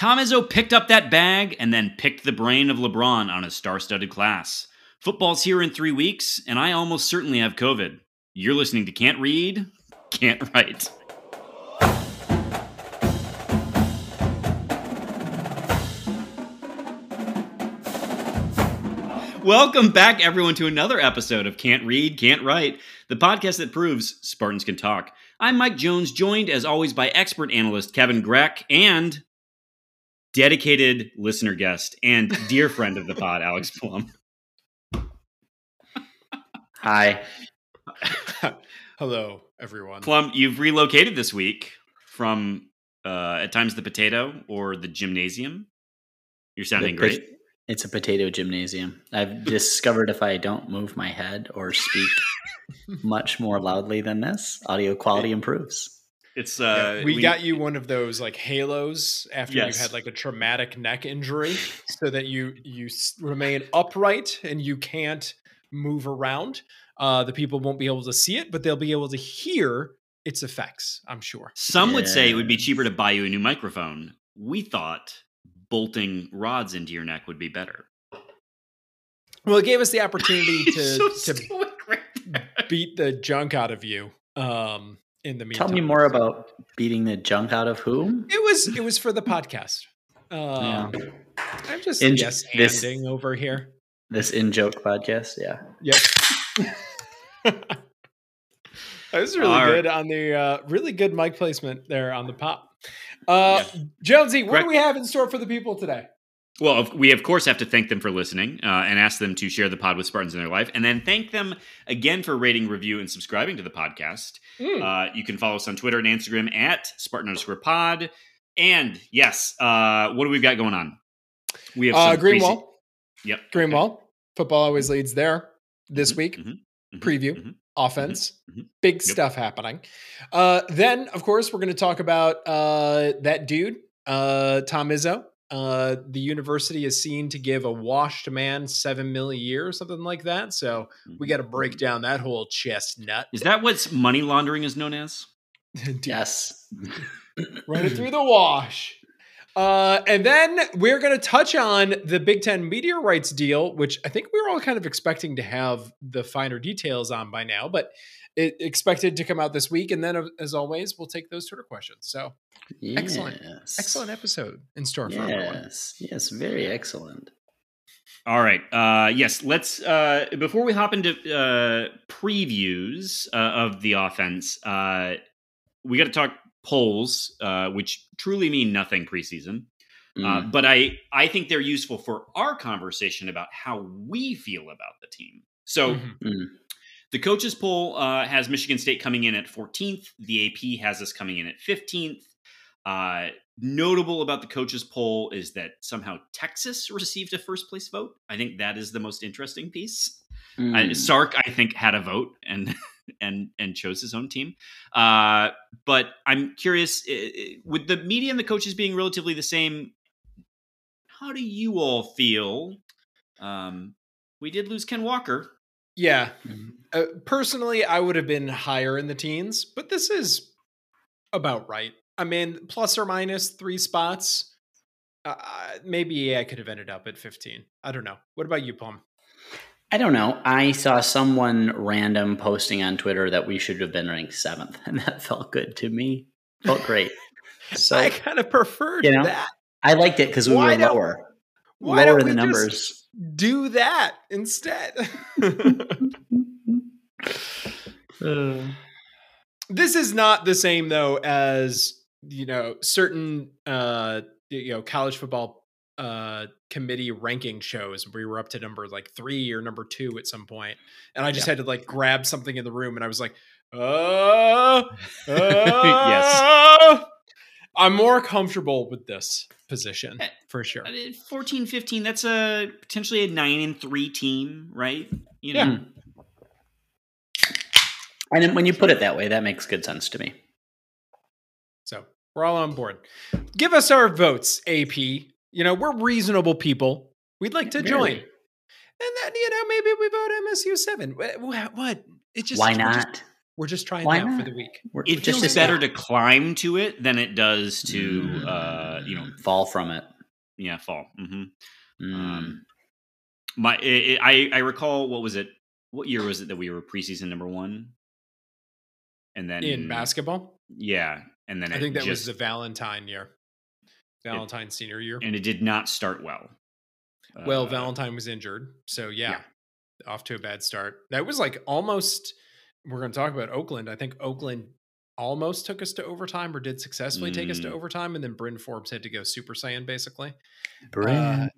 Tom Izzo picked up that bag and then picked the brain of LeBron on a star studded class. Football's here in three weeks, and I almost certainly have COVID. You're listening to Can't Read, Can't Write. Welcome back, everyone, to another episode of Can't Read, Can't Write, the podcast that proves Spartans can talk. I'm Mike Jones, joined as always by expert analyst Kevin Greck and dedicated listener guest and dear friend of the pod, Alex Plum. Hi. Hello, everyone. Plum, you've relocated this week from uh, at times the potato or the gymnasium. You're sounding The great. pot- It's a potato gymnasium. I've discovered if I don't move my head or speak much more loudly than this, audio quality improves. It's Yeah, uh, we, got you one of those like halos after Yes. you had like a traumatic neck injury, so that you you remain upright and you can't move around. Uh, the people won't be able to see it, but they'll be able to hear its effects. I'm sure. Some would say it would be cheaper to buy you a new microphone. We thought bolting rods into your neck would be better. Well, it gave us the opportunity to So to right beat the junk out of you. Um, in the meantime, Tell me more about beating the junk out of whom? It was it was for the podcast. Um, I'm just In- yes this- handing over here. This in joke podcast. Yeah. Yep. that was really All right. good on the uh, really good mic placement there on the pop. Uh, Jonesy, what Correct. do we have in store for the people today? Well, we of course have to thank them for listening uh, and ask them to share the pod with Spartans in their life, and then thank them again for rating, review, and subscribing to the podcast. Hmm. Uh, you can follow us on Twitter and Instagram at Spartan underscore pod. And yes, uh, what do we got going on? We have Uh, some Greenwall, prese- Yep. Greenwall, football always leads there. This Mhm, week, mhm, mhm, preview, mhm. offense, mhm. big Yep. stuff happening. Uh, then, of course, we're going to talk about uh, that dude, uh, Tom Izzo. Uh, the university is seen to give a washed man seven mil a year or something like that. So we got to break down that whole chestnut. Is that what money laundering is known as? Yes. Run it through the wash. Uh, and then we're going to touch on the Big Ten media rights deal, which I think we were all kind of expecting to have the finer details on by now, but it expected to come out this week. And then, uh, as always, we'll take those Twitter questions. So, Excellent. Yes. excellent episode in store for everyone. Yes. Yes. Very excellent. All right. Uh, yes. Let's uh, before we hop into uh, previews uh, of the offense. Uh, we got to talk polls, uh, which truly mean nothing preseason. Uh, Mm. but I I think they're useful for our conversation about how we feel about the team. So Mhm. Mm. the coaches poll uh, has Michigan State coming in at 14th. The AP has us coming in at 15th. Uh, notable about the coaches poll is that somehow Texas received a first place vote. I think that is the most interesting piece. Uh, Mm. Sark, I think, had a vote and and and chose his own team. Uh, but I'm curious, uh, with the media and the coaches being relatively the same, how do you all feel? Um, we did lose Ken Walker. Yeah. Mm. Uh, personally, I would have been higher in the teens, but this is about right. I mean, plus or minus three spots. Uh, maybe I could have ended up at 15. I don't know. What about you, Plum? I don't know. I saw someone random posting on Twitter that we should have been ranked seventh, and that felt good to me. Felt great. So I kind of preferred you know, that. I liked it because we Why were lower. Why lower don't we the just numbers. do that instead? this is not the same though as you know certain uh you know college football uh committee ranking shows we were up to number like three or number two at some point and i just had to like grab something in the room and i was like uh, uh Yes. i'm more comfortable with this position Eh, for sure Uh, 14 15 that's a potentially a 9 and 3 team right you Yeah. know And when you put it that way, that makes good sense to me. So we're all on board. Give us our votes, AP. You know, we're reasonable people. We'd like to join. And then, you know, maybe we vote MSU seven. What? What? It just Why we're just- not? We're just trying Why that for not? the week. We're- It just feels to better to climb to it than it does to, Mm. uh, you know, fall from it. yeah, fall. Mm-hmm. Mm. Um, my, it, it- I, I recall what was it? What year was it that we were preseason number one? And then In basketball, yeah, and then I it think that just, was the Valentine year, Valentine senior year. and it did not start well. well, Uh, Valentine was injured, so yeah, off to a bad start. That was like almost. We're going to talk about Oakland. I think Oakland almost took us to overtime, or did successfully take us to Mm. overtime, and then Bryn Forbes had to go Super Saiyan, basically. Bryn,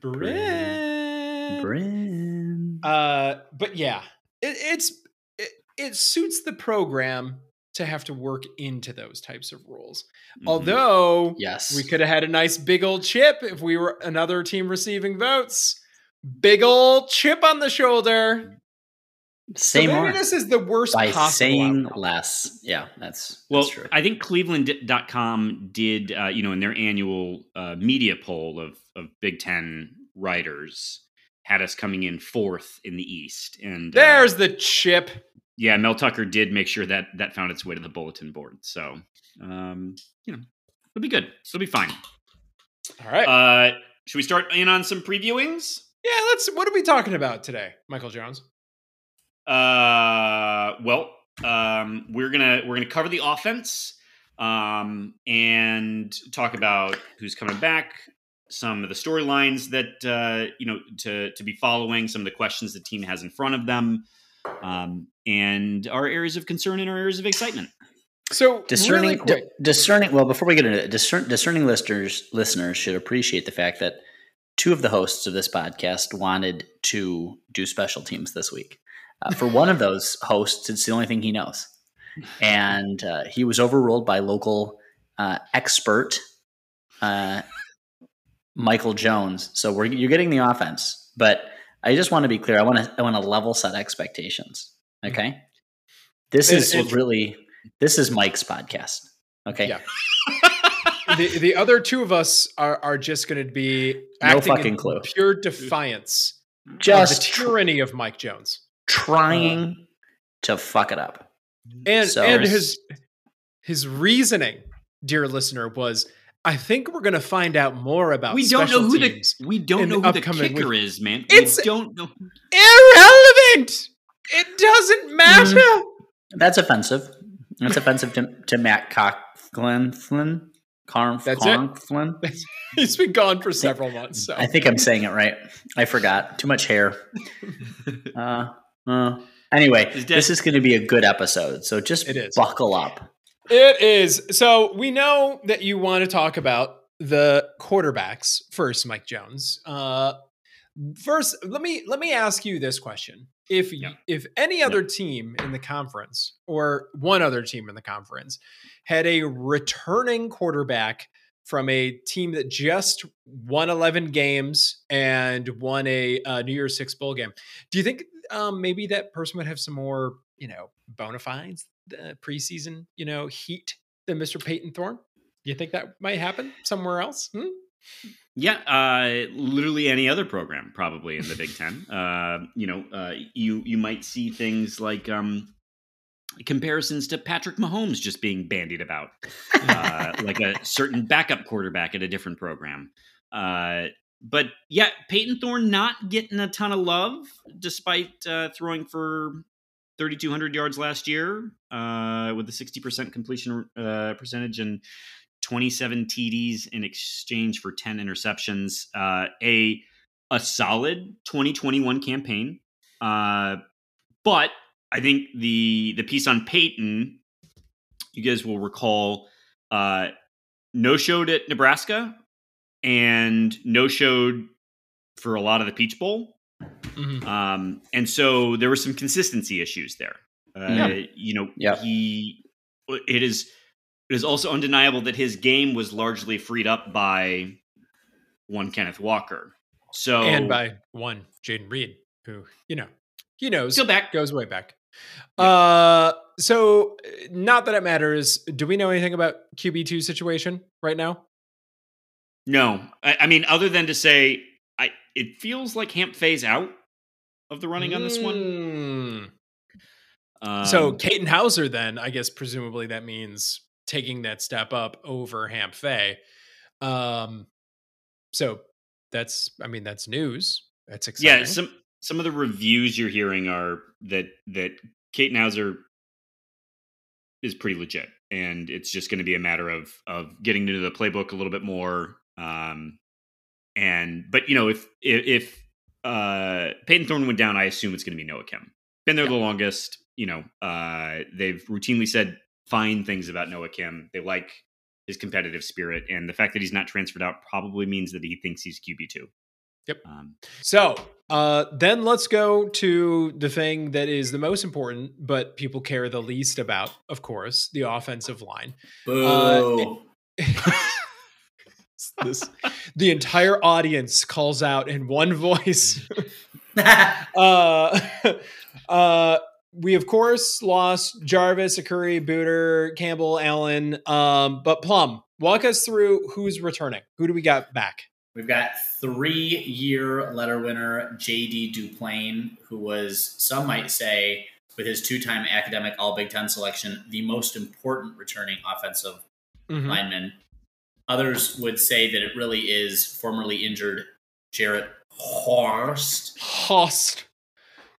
Bryn. Bryn. Uh, but yeah, it, it's it, it suits the program to have to work into those types of rules. mhm. Although yes, we could have had a nice big old chip if we were another team receiving votes. Big old chip on the shoulder. Same. so maybe this is the worst by possible saying outcome. less. Yeah, that's Well, that's true. I think Cleveland.com did, uh, you know, in their annual uh, media poll of, of Big Ten writers, had us coming in fourth in the East. And uh, There's the chip. Yeah, Mel Tucker did make sure that that found its way to the bulletin board. So, um, you know, it'll be good. It'll be fine. All right. Uh, should we start in on some previewings? yeah, let's what are we talking about today, Michael Jones? Uh, well, um, we're gonna we're gonna cover the offense, um, and talk about who's coming back, some of the storylines that uh, you know to to be following, some of the questions the team has in front of them, um, and our areas of concern and our areas of excitement. So discerning really quick, di- discerning well before we get into it discern, discerning listeners listeners should appreciate the fact that two of the hosts of this podcast wanted to do special teams this week. Uh, for one of those hosts it's the only thing he knows. And uh, he was overruled by local uh, expert uh, michael jones. So we're, you're getting the offense but i just want to be clear i want to i want to level set expectations mm-hmm. okay this And- is really this is mike's podcast okay Yeah. the the other two of us are are just going to be No acting fucking in clue. pure defiance just the tyranny of Mike Jones trying uh. to fuck it up. and So- and his his reasoning, dear listener, was I think we're going to find out more about we don't know who teams. the we don't know who the upcoming kicker week. is, man. It's- we don't know. irrelevant. It doesn't matter. That's offensive. That's offensive to, to Matt Coghlin. Flynn? Carn, That's it. Conklin? He's been gone for several months. So I think I'm saying it right. I forgot. Too much hair. Uh, uh. Anyway, this is going to be a good episode. So just It is. buckle up. It is. So we know that you want to talk about the quarterbacks first, Mike Jones. Uh, first, let me let me ask you this question: If Yeah. if any other team in the conference or one other team in the conference had a returning quarterback from a team that just won 11 games and won a uh, New Year's Six bowl game, do you think um, maybe that person would have some more, you know, bona fides, uh, preseason, you know, heat than Mr. Payton Thorne? Do you think that might happen somewhere else? Hmm? Yeah, uh, literally any other program, probably in the Big Ten. Uh, you know, uh, you you might see things like um, comparisons to Patrick Mahomes just being bandied about, uh, like a certain backup quarterback at a different program. Uh, but yeah, Payton Thorne not getting a ton of love despite uh, throwing for 3,200 yards last year uh, with a 60% completion uh, percentage and 27 TDs in exchange for 10 interceptions. Uh, a a solid 2021 campaign. Uh, but I think the the piece on Payton, you guys will recall, uh, no showed at Nebraska and no showed for a lot of the Peach Bowl. Mhm. Um, and so there were some consistency issues there. Uh, Yeah. You know, Yeah. he it is it is also undeniable that his game was largely freed up by one Kenneth Walker. So And by one Jayden Reed, who you know he knows still back. goes way back. Uh, so not that it matters. Do we know anything about QB two situation right now? No, I, I mean, other than to say, I it feels like Hamp phase out of the running on this one. Mm. Um, so Katin Houser, then I guess presumably that means taking that step up over Hamp Fay. Um, so that's I mean that's news. That's exciting. yeah, some some of the reviews you're hearing are that that Kate Hauser is pretty legit, and it's just going to be a matter of of getting into the playbook a little bit more. Um, and but you know if if, if uh, Payton Thorne went down, I assume it's going to be Noah Kim. Been there Yeah. the longest. You know, uh, they've routinely said fine things about Noah Kim. They like his competitive spirit, and the fact that he's not transferred out probably means that he thinks he's QB two. Yep. Um, So uh, then let's go to the thing that is the most important, but people care the least about, of course, the offensive line. Boo. This, the entire audience calls out in one voice. uh, uh, we of course lost Jarvis, Arcuri, Bueter, Campbell, Allen. Um, but Plum, walk us through who's returning. Who do we got back? We've got three year letter winner JD Duplain, who was, some might say, with his two time academic All Big Ten selection, the most important returning offensive Mhm. lineman. Others would say that it really is formerly injured Jarrett Horst, Host.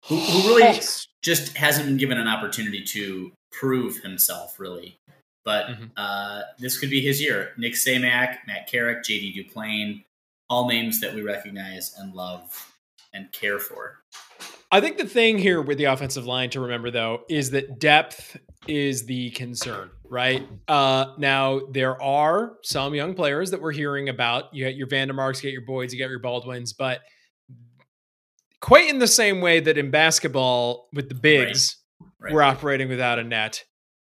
who, who really Host. just hasn't been given an opportunity to prove himself, really. But Mhm. uh, this could be his year. Nick Samac, Matt Carrick, JD Duplain, all names that we recognize and love and care for. I think the thing here with the offensive line to remember, though, is that depth is the concern, right? Uh, now, there are some young players that we're hearing about. You get your Vandermarks, you get your Boyds, you get your Baldwins, but quite in the same way that in basketball with the bigs, Right. we're operating without a net.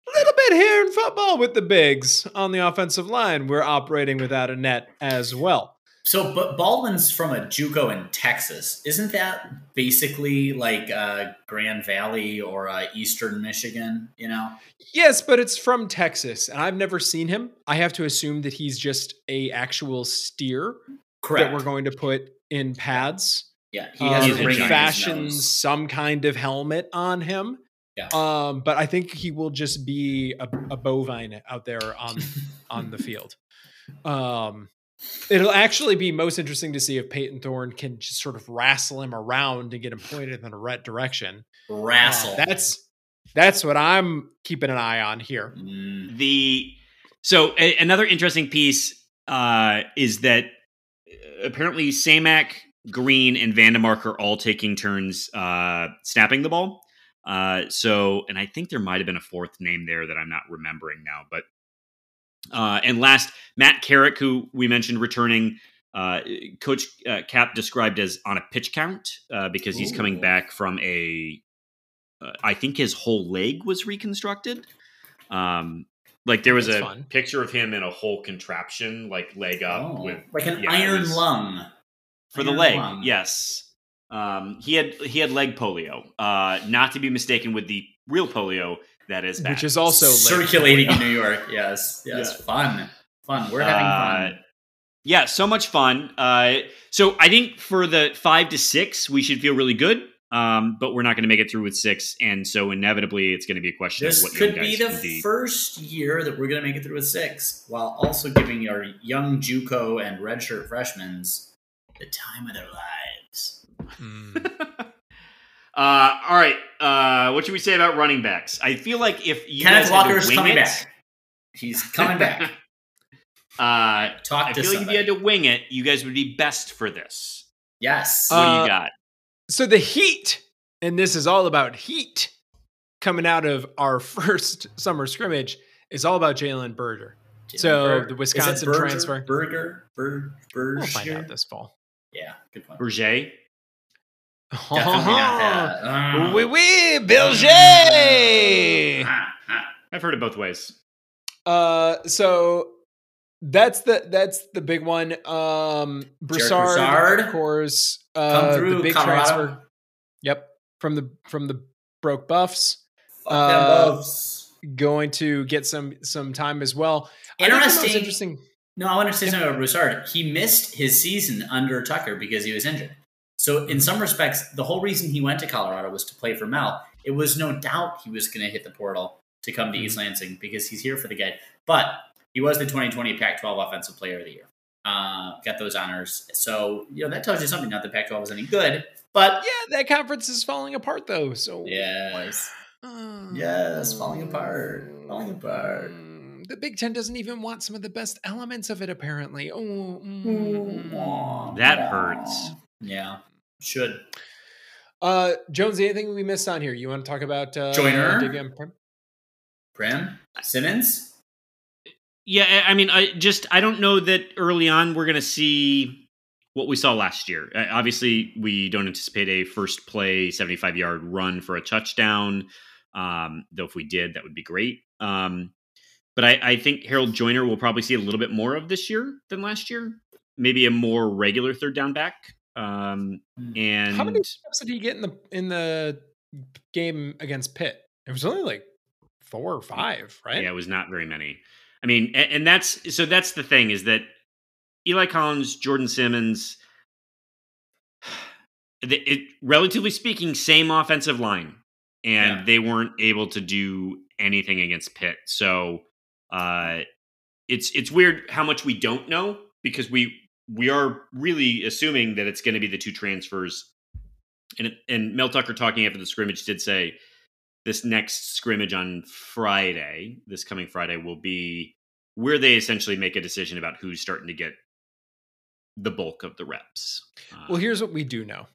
A little bit here in football with the bigs on the offensive line, we're operating without a net as well. So, but Baldwin's from a JUCO in Texas. Isn't that basically like uh, Grand Valley or uh, Eastern Michigan? You know, Yes, but it's from Texas, and I've never seen him. I have to assume that he's just a actual steer correct. that we're going to put in pads. yeah, he Um, has a He's and his fashions some kind of helmet on him. Yeah. Um, but I think he will just be a, a bovine out there on on the field. Um, it'll actually be most interesting to see if Payton Thorne can just sort of wrestle him around and get him pointed in the right direction. Uh, that's that's what I'm keeping an eye on here. Mm, the so a, another interesting piece uh, is that uh, apparently Samac, Green, and Vandemark are all taking turns uh, snapping the ball. Uh, so, and I think there might have been a fourth name there that I'm not remembering now. But uh, and last, Matt Carrick, who we mentioned returning. Uh, Coach uh, Kap described as on a pitch count uh, because he's coming back from a. Uh, I think his whole leg was reconstructed. Um, like there was That's a fun. picture of him in a whole contraption, like leg up oh, with like an yeah, iron was- lung for the leg. lung. Yes, um, he had he had leg polio, uh, not to be mistaken with the real polio that is back. Which is also circulating in New York. Yes, yes, Yeah. fun, fun. We're having Uh, fun. yeah, so much fun. Uh, so I think for the five to six, we should feel really good. Um, but we're not going to make it through with six, and so inevitably, it's going to be a question This of what could be the be. first year that we're going to make it through with six, while also giving our young JUCO and redshirt freshmen the time of their lives. Mm. Uh, all right. Uh, what should we say about running backs? I feel like if you Kenneth guys had to Walker's wing coming it, back. He's coming back. Uh, Talk I to feel like if you had to wing it, you guys would be best for this. yes. What do Uh, you got? So the heat, and this is all about heat coming out of our first summer scrimmage, is all about Jalen Berger. so Berger. the Is it Wisconsin Berger? transfer- Burger? Bur- Berger? We'll find out this fall. Yeah, good point. Berger? Definitely not that. Uh, Oui, oui, Berger. ah, ah. I've heard it both ways. Uh, so that's the that's the big one. Um, Broussard, Broussard. of course. Come Uh, through, the big Colorado. transfer. Yep, from the from the broke buffs. Fuck Uh, them Buffs. Going to get some some time as well. I think the Interesting. interesting. No, I want to say something about Broussard. He missed his season under Tucker because he was injured. So, in some respects, the whole reason he went to Colorado was to play for Mel. it was no doubt he was going to hit the portal to come to Mhm. East Lansing because he's here for the guy. But he was the 2020 Pac-12 Offensive Player of the Year. Uh, got those honors. So you know that tells you something. Not that Pac-12 was any good, but Yeah, that conference is falling apart though. So yes, Uh, Yes, falling apart. Falling apart. mm, The Big Ten doesn't even want some of the best elements of it, apparently. Oh, mm, That hurts. Yeah, should. Uh, Jones, anything we missed on here? You want to talk about uh, Joiner? Dig Prim? Prim Simmons. Yeah, I I mean, I just I don't know that early on we're going to see what we saw last year. Uh, Obviously, we don't anticipate a first play 75 yard run for a touchdown. Um, though if we did, that would be great. Um, but I, I think Harold Joiner will probably see a little bit more of this year than last year. Maybe a more regular third down back. Um, Hmm. and How many steps did he get in the in the game against Pitt? It was only like four or five, right? Yeah, it was not very many. I mean, and, and that's so that's the thing is that Eli Collins, Jordon Simmons, the- it, relatively speaking, same offensive line, and Yeah. they weren't able to do anything against Pitt. So uh, it's it's weird how much we don't know because we we are really assuming that it's going to be the two transfers. And and Mel Tucker talking after the scrimmage did say this next scrimmage on Friday, this coming Friday, will be where they essentially make a decision about who's starting to get the bulk of the reps. Well, Uh, here's what we do know: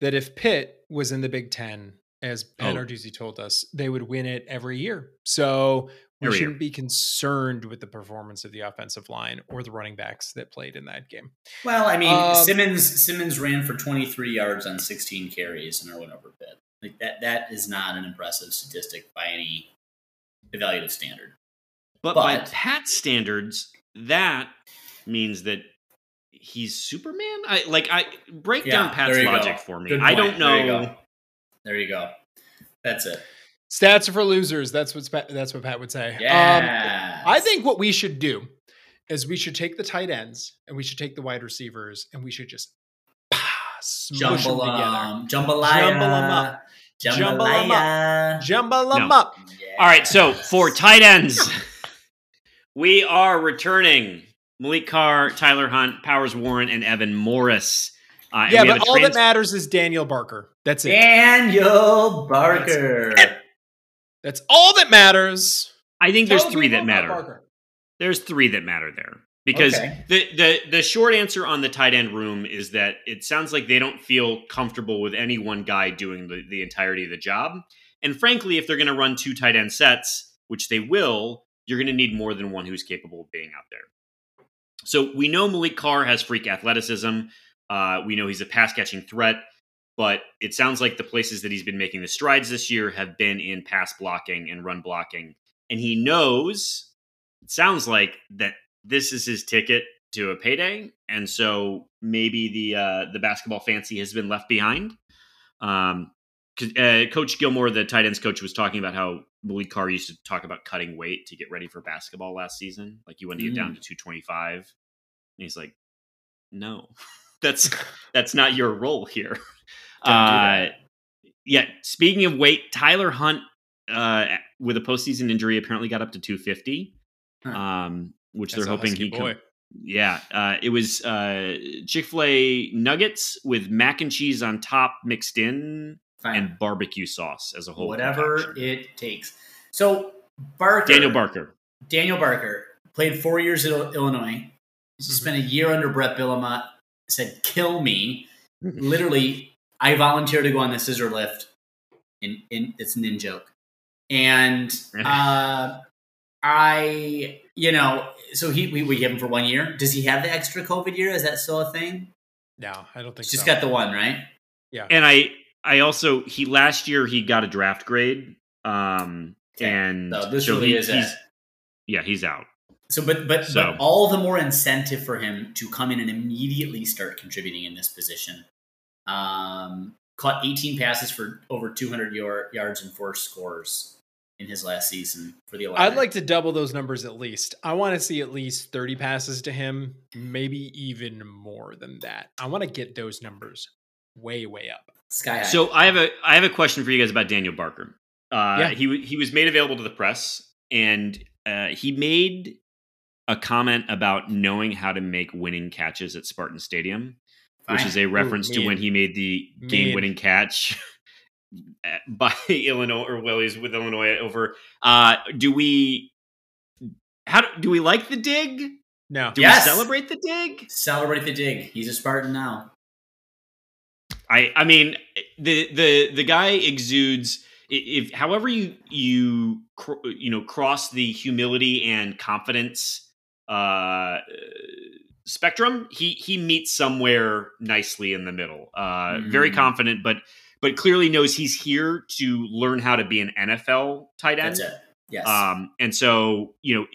that if Pitt was in the Big Ten, as Pat Oh. Narduzzi told us, they would win it every year. So we Every shouldn't be concerned with the performance of the offensive line or the running backs that played in that game. Well, I mean, Um, Simmons Simmons ran for 23 yards on 16 carries and went over Pitt. Like that that is not an impressive statistic by any evaluative standard. but, by Pat standards, that means that he's Superman. I like I break Yeah, down Pat's there you go. logic for me. Good I point. don't There you know. go. There you go. That's it. Stats are for losers. That's what Pat, that's what Pat would say. Um, Yeah. I think what we should do is we should take the tight ends and we should take the wide receivers and we should just pah, smush them jumble together. um, jambalaya. Jumble 'em up. Jumble 'em Jambalaya. Jumble them No. up. All right, so for tight ends, we are returning Maliq Carr, Tyler Hunt, Powers Warren, and Evan Morris. Uh, Yeah, but a all that matters is Daniel Barker. That's it. Daniel Barker. That's all that matters. I think there's three that matter. There's three that matter there because Okay. the, the the short answer on the tight end room is that it sounds like they don't feel comfortable with any one guy doing the, the entirety of the job. And frankly, if they're going to run two tight end sets, which they will, you're going to need more than one who's capable of being out there. So we know Maliq Carr has freak athleticism. Uh, we know he's a pass catching threat, but it sounds like the places that he's been making the strides this year have been in pass blocking and run blocking. And he knows, it sounds like, that this is his ticket to a payday. And so maybe the uh, the basketball fancy has been left behind. Um, 'cause, uh, coach Gilmore, the tight ends coach, was talking about how Maliq Carr used to talk about cutting weight to get ready for basketball last season. Like you wanted to get down to 225. And he's like, no, that's that's not your role here. Uh, yeah. Speaking of weight, Tyler Hunt uh, with a postseason injury apparently got up to 250, Huh. um, which That's they're hoping he boy. can. Yeah, uh, it was uh, Chick Fil A nuggets with mac and cheese on top, mixed in, Fine. and barbecue sauce as a whole. Whatever it takes. So Barker, Daniel Barker. Daniel Barker played four years at Il- Illinois. He spent a year under Bret Bielema. Said, "Kill me." Literally, I volunteered to go on the scissor lift. In, in it's an in joke, and uh, I, you know, so he we, we give him for one year. Does he have the extra COVID year? Is that still a thing? No, I don't think He's just got the one, right? Yeah. And I I also he last year he got a draft grade. Um Okay. and So this so really he- is he's it. yeah, he's out. So, but but So- but all the more incentive for him to come in and immediately start contributing in this position. Um, caught 18 passes for over 200 yard, yards and four scores in his last season for the. Illini. I'd like to double those numbers at least. I want to see at least 30 passes to him, maybe even more than that. I want to get those numbers way, way up. Sky high. So I have a I have a question for you guys about Daniel Barker. Uh, Yeah. He he was made available to the press, and uh, he made a comment about knowing how to make winning catches at Spartan Stadium, which Fine. is a reference to when he made the game-winning catch by Illinois or Willie's with Illinois over. Uh, do we? How do, do we like the dig? No. Do Yes. we celebrate the dig? Celebrate the dig. He's a Spartan now. I I mean the the the guy exudes if however you you cr- you know cross the humility and confidence uh spectrum he he meets somewhere nicely in the middle uh very Mm. confident but but clearly knows he's here to learn how to be an NFL tight end That's it. Yes. um, and so, you know,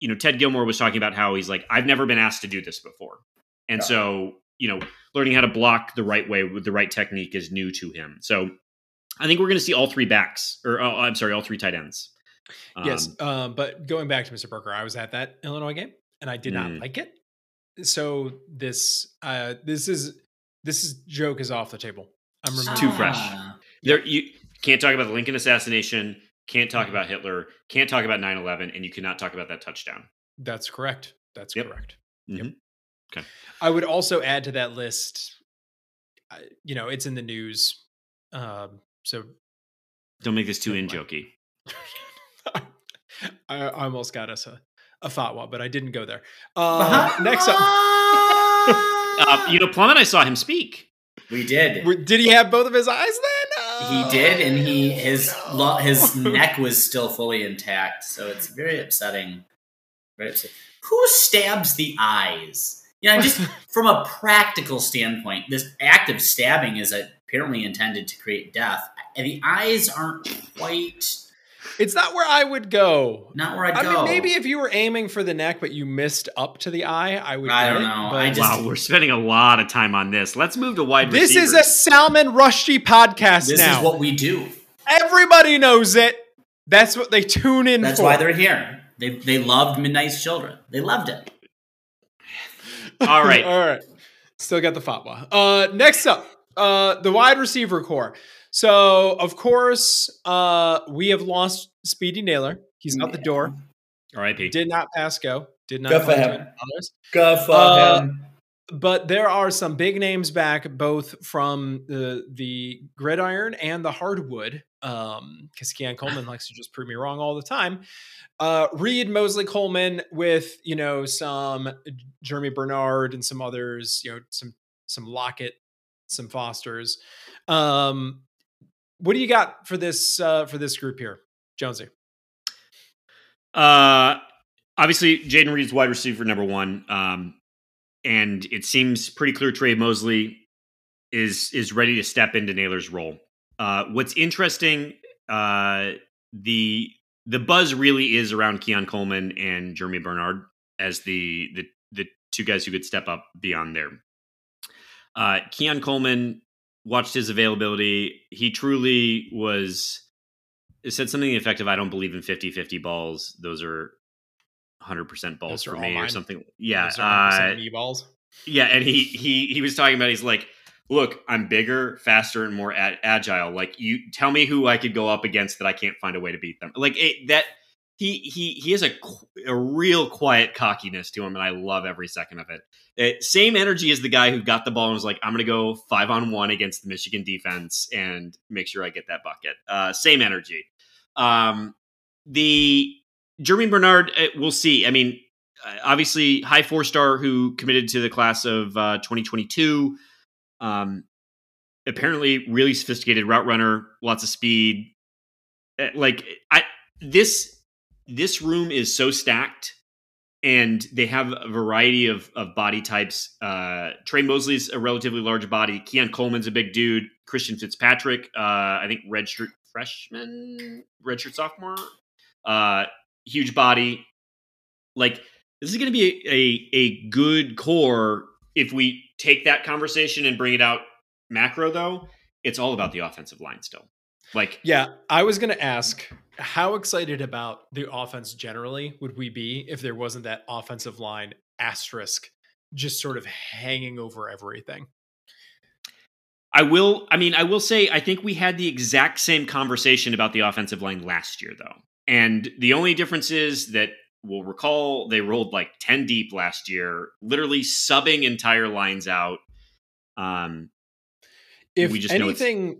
you know, Ted Gilmore was talking about how he's like, I've never been asked to do this before. And Yeah. so, you know, learning how to block the right way with the right technique is new to him. So I think we're going to see all three backs or, oh, I'm sorry, all three tight ends. yes. Um, Um, but going back to Mr. Burker, I was at that Illinois game and I did not Mm. like it. So this uh this is this is joke is off the table. I'm removing too it. fresh. Ah. there, you can't talk about the Lincoln assassination, can't talk about Hitler, can't talk about 9 11, and you cannot talk about that touchdown. That's correct. That's Yep. correct. Yep. Mhm. I would also add to that list. uh, You know, it's in the news. Um, so Don't make this too in jokey. I, I almost got us a, a fatwa, but I didn't go there. Uh, next up, Uh, you know, Plum and I saw him speak. we did. Did he have both of his eyes then? He Uh, did, and he his lo- his neck was still fully intact. So it's very upsetting. Very upsetting. Who stabs the eyes? You know, just from a practical standpoint, this act of stabbing is apparently intended to create death. And the eyes aren't quite It's not where I would go. not where I'd I go. mean, maybe if you were aiming for the neck, but you missed up to the eye, I would. I don't it, know. but- I just- Wow, we're spending a lot of time on this. Let's move to wide this receivers. is a Salman Rushdie podcast this now. is what we do. Everybody knows it. That's what they tune in That's for. why they're here. They they loved Midnight's Children. They loved it. All right. All right. Still got the fatwa. Uh, next up, uh, the wide receiver core. So, of course, uh, we have lost Speedy Nailor. He's out the door. R.I.P. Did not pass go. Did not Good for play him. Go for Uh, him. But there are some big names back, both from the the gridiron and the hardwood. Um, because Keon Coleman likes to just prove me wrong all the time. Uh, Reed Mosley Coleman with you know some Jeremy Bernard and some others. You know some some Lockett, some Fosters. Um, what do you got for this uh, for this group here, Jonesy? Uh, obviously, Jayden Reed's wide receiver number one, um, and it seems pretty clear Tre Mosley is is ready to step into Nailor's role. Uh, what's interesting, uh, the the buzz really is around Keon Coleman and Jeremy Bernard as the the the two guys who could step up beyond there. Uh, Keon Coleman watched his availability. He truly was said something effective. I don't believe in 50 50 balls. Those are 100% balls for me or something. Yeah. Those are some Uh, balls. yeah. And he, he, he was talking about, he's like, look, I'm bigger, faster, and more a- agile. Like, you tell me who I could go up against that I can't find a way to beat them. Like, it, that he, he, he has a, a real quiet cockiness to him, and I love every second of it. Uh, same energy as the guy who got the ball and was like, I'm going to go five on one against the Michigan defense and make sure I get that bucket. Uh, same energy. Um, the Jeremy Bernard, uh, we'll see. I mean, uh, obviously, high four star who committed to the class of uh, 2022. Um, apparently, really sophisticated route runner, lots of speed. Like I, this this room is so stacked, and they have a variety of of body types. Uh, Tre Mosley's a relatively large body. Keon Coleman's a big dude. Christian Fitzpatrick, uh, I think redshirt freshman, redshirt sophomore, uh, huge body. Like this is going to be a, a a good core if we take that conversation and bring it out macro. Though it's all about the offensive line still. Like Yeah, I was going to ask how excited about the offense generally would we be if there wasn't that offensive line asterisk just sort of hanging over everything. I will. I mean, I will say, I think we had the exact same conversation about the offensive line last year, though. And the only difference is that we'll recall they rolled like 10 deep last year, literally subbing entire lines out. Um, if we just anything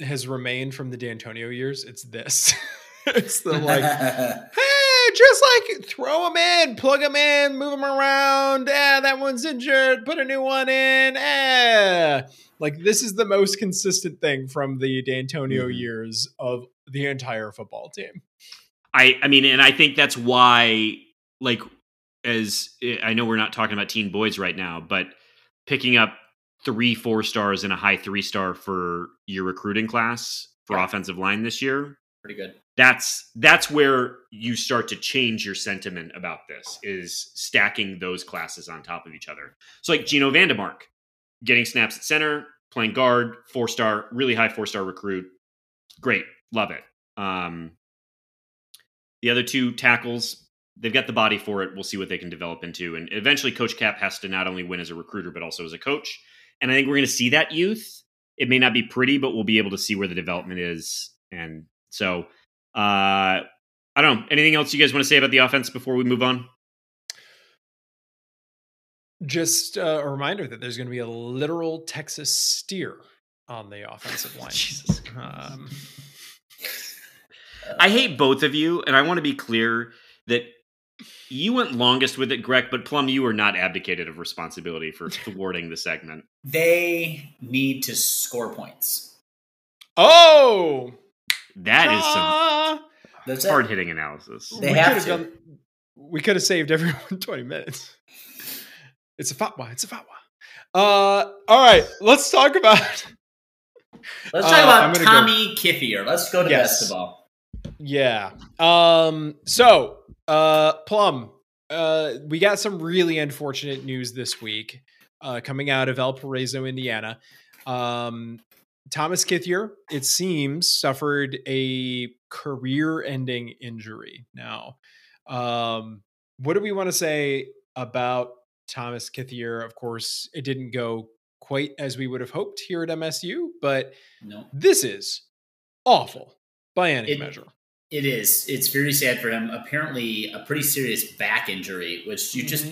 has remained from the D'Antonio years, it's this. it's the like, hey, just like throw them in, plug them in, move them around. Ah, that one's injured. Put a new one in. Ah. Like this is the most consistent thing from the D'Antonio mm-hmm. years of the entire football team. I I mean, and I think that's why, like, as eh, I know we're not talking about teen boys right now, but picking up three four stars and a high three star for your recruiting class for yeah. offensive line this year. Pretty good. That's that's where you start to change your sentiment about this is stacking those classes on top of each other. So like Geno Vandemark getting snaps at center playing guard four star really high four star recruit. Great. Love it. Um the other two tackles they've got the body for it. We'll see what they can develop into. And eventually coach Kap has to not only win as a recruiter but also as a coach and I think we're going to see that youth. It may not be pretty, but we'll be able to see where the development is. And so, uh, I don't know. Anything else you guys want to say about the offense before we move on? Just uh, a reminder that there's going to be a literal Texas steer on the offensive line. Jesus um, I hate both of you, and I want to be clear that you went longest with it, Greg, but Plum, you were not abdicated of responsibility for thwarting the segment. They need to score points. Oh, that is some That's hard hitting analysis. They we have to. Done, we could have saved everyone 20 minutes. It's a fatwa. It's a fatwa. Uh, all right, let's talk about. Let's talk uh, about Tommy go. Kithier. Let's go to yes. basketball. Yeah. Um. So uh, Plum, uh, we got some really unfortunate news this week uh, coming out of Valparaiso, Indiana. Um, Thomas Kithier, it seems, suffered a career ending injury. Now, um, what do we want to say about Thomas Kithier? Of course, it didn't go quite as we would have hoped here at MSU, but no. this is awful by any it, measure. It is. It's very sad for him. Apparently, a pretty serious back injury, which you mm-hmm. just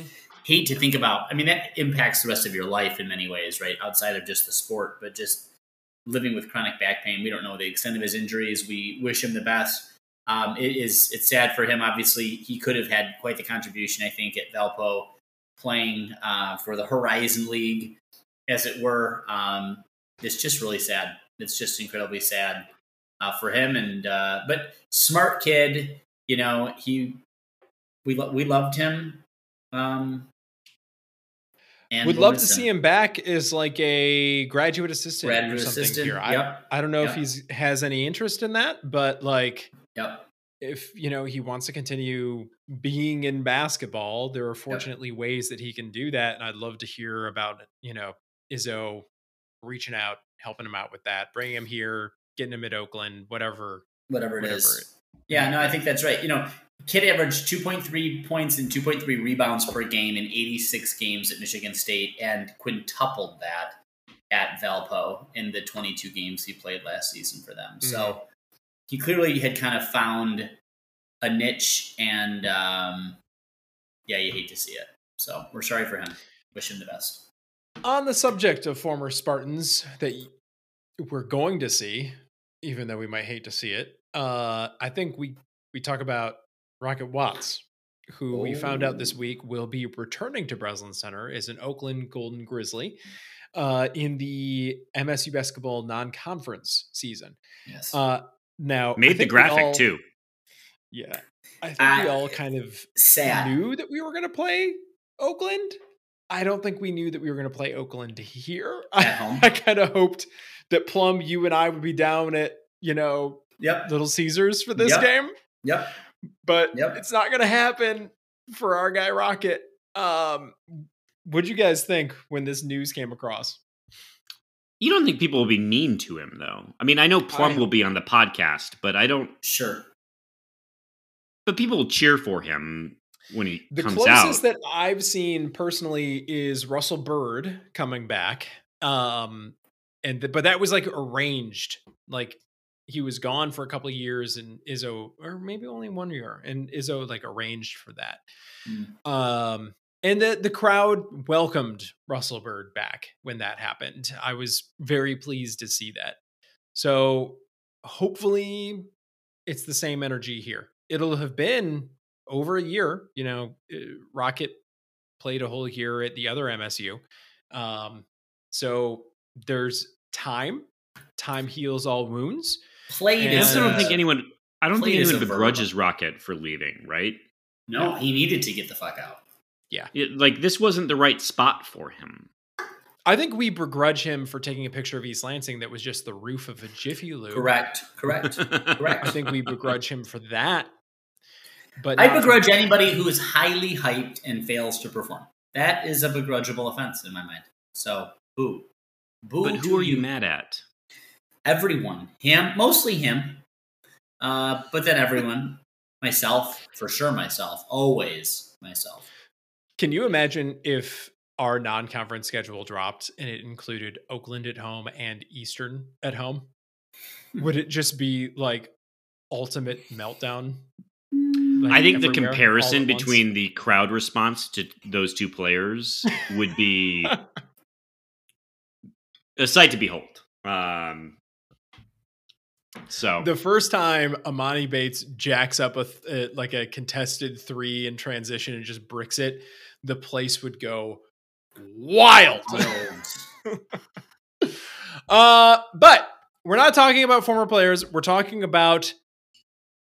hate to think about. I mean, that impacts the rest of your life in many ways, right? Outside of just the sport, but just living with chronic back pain. We don't know the extent of his injuries. We wish him the best. Um, it is. It's sad for him. Obviously, he could have had quite the contribution. I think at Valpo, playing uh, for the Horizon League, as it were. Um, it's just really sad. It's just incredibly sad uh, for him. And uh, but smart kid, you know, he we lo- we loved him. Um, and Would love to see him back as like a graduate assistant graduate or something assistant. here. Yep. I, I don't know yep. if he's has any interest in that, but like yep. if you know he wants to continue being in basketball, there are fortunately yep. ways that he can do that. And I'd love to hear about, you know, Izzo reaching out, helping him out with that, bringing him here, getting him at Oakland, whatever, whatever it whatever is. It, yeah, no, I think that's right. You know, Kid averaged 2.3 points and 2.3 rebounds per game in 86 games at Michigan State and quintupled that at Valpo in the 22 games he played last season for them. Mm-hmm. So he clearly had kind of found a niche, and um, yeah, you hate to see it. So we're sorry for him. Wish him the best. On the subject of former Spartans that we're going to see, even though we might hate to see it. Uh, I think we we talk about Rocket Watts, who oh. we found out this oh. week will be returning to Breslin Center as an Oakland Golden Grizzly uh, in the MSU basketball non-conference season. Yes. Uh, now made the graphic all, too. Yeah, I think we all kind of sad. knew that we were going to play Oakland. I don't think we knew that we were going to play Oakland here. At I, I kind of hoped that Plum, you and I would be down at, you know, yep. Little Caesars for this yep. game. Yep. But yep. it's not going to happen for our guy Rocket. Um, what'd you guys think when this news came across? You don't think people will be mean to him, though? I mean, I know Plum I, will be on the podcast, but I don't. Sure. But people will cheer for him when he the comes closest that I've seen personally is Russell Byrd coming back. Um, and the, but that was like arranged. Like he was gone for a couple of years, and Izzo, or maybe only one year, and Izzo like arranged for that. Mm. Um, and the the crowd welcomed Russell Byrd back when that happened. I was very pleased to see that. So hopefully, it's the same energy here. It'll have been over a year. You know, uh, Rocket played a whole year at the other MSU. Um, so there's time. Time heals all wounds. Played. I also don't think anyone. I don't think anyone begrudges Rocket for leaving. Right? No, he needed to get the fuck out. Yeah. It, like this wasn't the right spot for him. I think we begrudge him for taking a picture of East Lansing that was just the roof of a Jiffy Lube. Correct. Correct. Correct. I think we begrudge him for that. But I begrudge anybody who is highly hyped and fails to perform. That is a begrudgeable offense in my mind. So, boo. Boo but who are you mad at? Everyone. Him, mostly him. Uh, but then everyone. myself, for sure myself. Always myself. Can you imagine if our non-conference schedule dropped and it included Oakland at home and Eastern at home? Would it just be like ultimate meltdown? Like I think the comparison between the crowd response to those two players would be a sight to behold. Um, so the first time Emoni Bates jacks up a th- uh, like a contested three in transition and just bricks it, the place would go wild. uh, but we're not talking about former players. We're talking about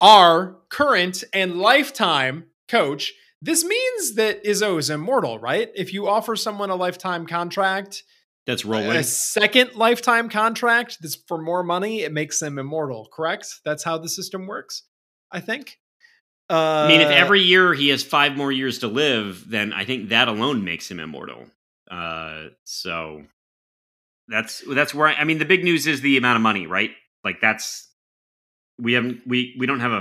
our current and lifetime coach. This means that Izzo is immortal, right? If you offer someone a lifetime contract, that's rolling. A second lifetime contract that's for more money, it makes them immortal, correct? That's how the system works, I think. Uh, I mean, if uh, every year he has five more years to live, then I think that alone makes him immortal. Uh, so that's that's where I, I, mean the big news is the amount of money, right? Like that's we haven't we we don't have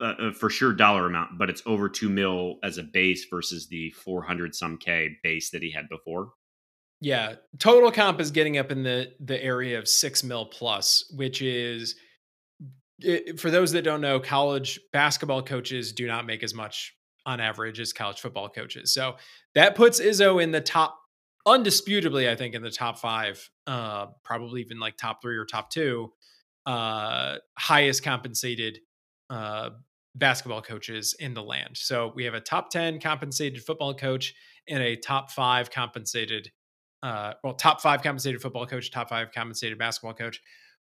a, a, a for sure dollar amount, but it's over two mil as a base versus the four hundred some k base that he had before. Yeah, total comp is getting up in the the area of six mil plus, which is for those that don't know, college basketball coaches do not make as much on average as college football coaches. So that puts Izzo in the top, undisputably, I think, in the top five, uh, probably even like top three or top two, uh, highest compensated uh, basketball coaches in the land. So we have a top 10 compensated football coach and a top five compensated, uh, well, top five compensated football coach, top five compensated basketball coach.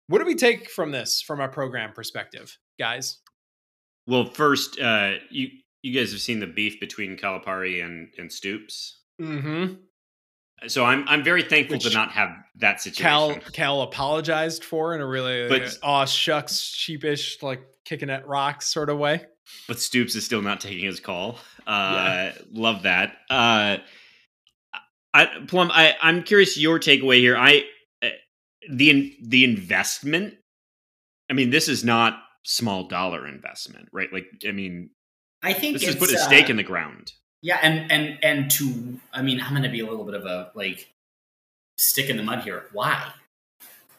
What do we take from this from our program perspective, guys? Well, first, uh, you you guys have seen the beef between Calipari and and Stoops. Mm-hmm. So I'm I'm very thankful Which to not have that situation. Cal Cal apologized for in a really but, like, aw shucks sheepish like kicking at rocks sort of way. But Stoops is still not taking his call. Uh, yeah. Love that. Uh, I, Plum, I I'm curious your takeaway here. I the the investment i mean this is not small dollar investment right like i mean i think this is put a stake uh, in the ground yeah and and and to i mean i'm gonna be a little bit of a like stick in the mud here why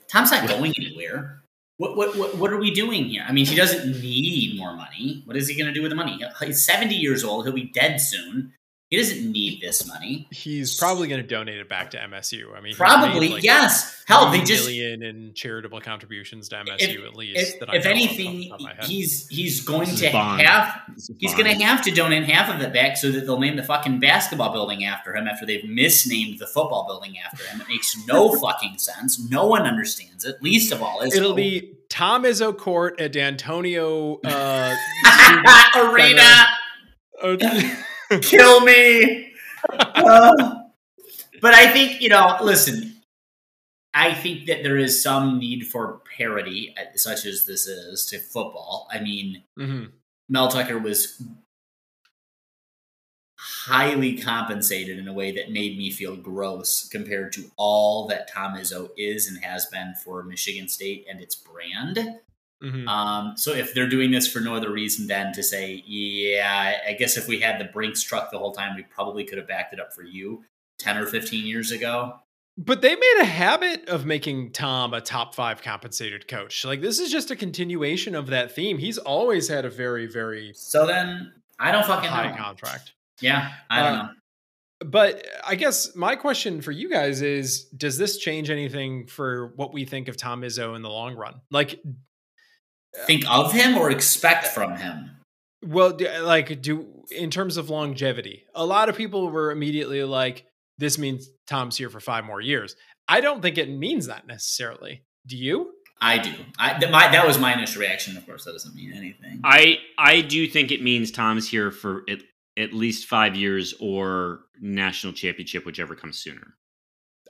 tom's not going anywhere what, what, what, what are we doing here? I mean, he doesn't need more money. What is he going to do with the money? He's 70 years old. He'll be dead soon. He doesn't need this money. He's probably going to donate it back to MSU. I mean, probably like yes. Hell, they just million in charitable contributions to MSU if, at least. If, if anything, he's he's going to have he's going to have to donate half of it back so that they'll name the fucking basketball building after him after they've misnamed the football building after him. It makes no fucking sense. No one understands it. Least of all, is it'll be Tom Izzo Court at D'Antonio uh, Arena. Kill me. Uh, but I think, you know, listen, I think that there is some need for parity, uh, such as this is, to football. I mean, mm-hmm. Mel Tucker was highly compensated in a way that made me feel gross compared to all that Tom Izzo is and has been for Michigan State and its brand. Mm-hmm. Um, so if they're doing this for no other reason than to say, yeah, I guess if we had the Brinks truck the whole time, we probably could have backed it up for you 10 or 15 years ago. But they made a habit of making Tom a top five compensated coach. Like this is just a continuation of that theme. He's always had a very, very So then I don't fucking high know. contract. Yeah, I don't Uh, know. But I guess my question for you guys is Does this change anything for what we think of Tom Izzo in the long run? Like, Think of him or expect from him. well, like, do in terms of longevity, a lot of people were immediately like, This means Tom's here for five more years. I don't think it means that necessarily. Do you? I do. I th- my that was my initial reaction. Of course, that doesn't mean anything. I I do think it means Tom's here for at, at least five years or national championship, whichever comes sooner.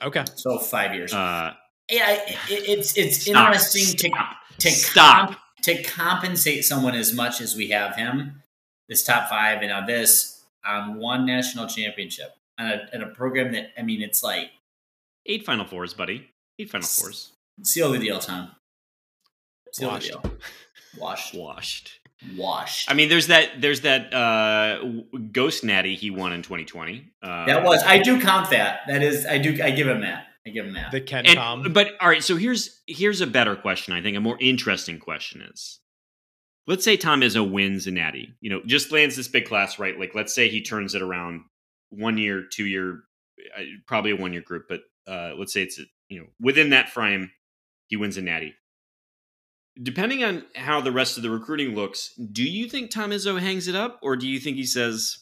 Okay. so five years. Uh, yeah, it, it's it's stop, interesting stop, to to stop. comp- to compensate someone as much as we have him, this top five, and now this on one national championship and a, and a program that I mean, it's like Eight Final Fours, buddy. Eight Final Fours. seal the deal, Tom. Seal Washed. the deal. Washed. Washed. Washed. I mean, there's that. There's that uh, Ghost Natty he won in 2020. Uh, that was I do count that. That is I do I give him that. I give him that. The Ken And, Tom. but all right, so here's here's a better question. I think a more interesting question is, let's say Tom Izzo wins a Natty. You know, just lands this big class, right? Like, let's say he turns it around one year, two year, uh, probably a one year group, but uh, let's say it's a, you know within that frame, he wins a Natty. Depending on how the rest of the recruiting looks, do you think Tom Izzo hangs it up, or do you think he says,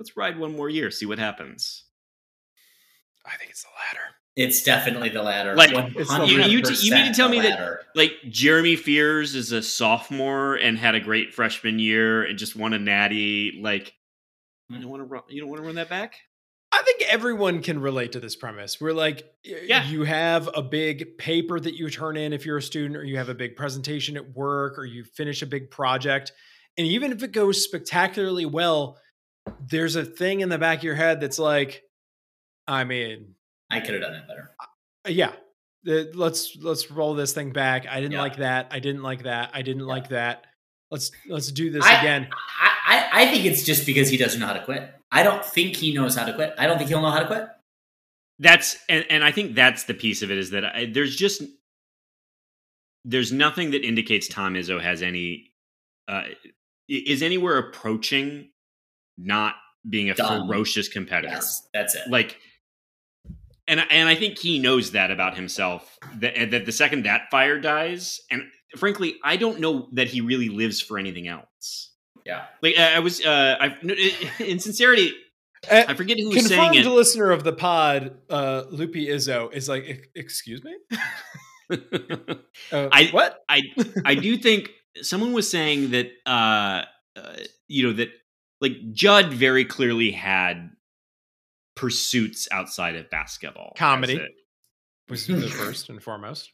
"Let's ride one more year, see what happens"? I think it's the latter. It's definitely the latter. Like, you, you, 100% you mean to tell me the that like Jeremy Fears is a sophomore and had a great freshman year and just won a natty. Like, you don't want to run, you don't want to run that back. I think everyone can relate to this premise. We're like, Yeah. you have a big paper that you turn in if you're a student, or you have a big presentation at work, or you finish a big project. And even if it goes spectacularly well, there's a thing in the back of your head that's like, I mean, I could have done it better. uh, yeah, the- let's let's roll this thing back. I didn't Yeah. like that. I didn't like that. I didn't Yeah. like that. Let's let's do this I- again. I, I, I think it's just because he doesn't know how to quit. I don't think he knows how to quit. I don't think he'll know how to quit. That's and, and I think that's the piece of it is that I, there's just there's nothing that indicates Tom Izzo has any uh, is anywhere approaching not being a Done. ferocious competitor. Yes, that's it. like and and I think he knows that about himself that that the second that fire dies and frankly I don't know that he really lives for anything else. Yeah. Like I I was uh I in sincerity Uh, I forget who was saying it. listener of the pod, uh, Loopy Izzo is like, excuse me. Uh, I- what? I I do think someone was saying that uh, uh you know that like Jud very clearly had pursuits outside of basketball. Comedy. was the first and foremost.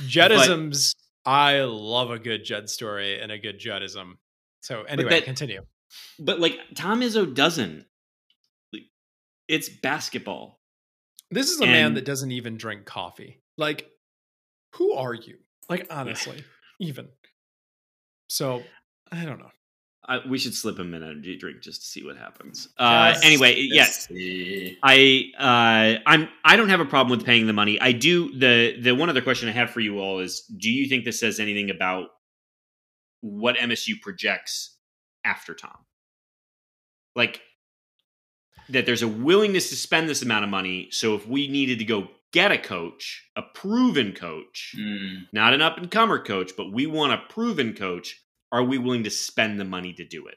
Juddisms. I love a good Jud story and a good Juddism. So anyway, that- continue. But like Tom Izzo doesn't. Like, It's basketball. This is a man that doesn't even drink coffee. Like, who are you? Like, honestly, even. So I don't know. I, we should slip him an energy drink just to see what happens. Uh, anyway, yes, see. I uh, I'm I don't have a problem with paying the money. I do the the one other question I have for you all is: Do you think this says anything about what MSU projects after Tom? Like that there's a willingness to spend this amount of money. So if we needed to go get a coach, a proven coach, Mm, not an up and comer coach, but we want a proven coach, are we willing to spend the money to do it?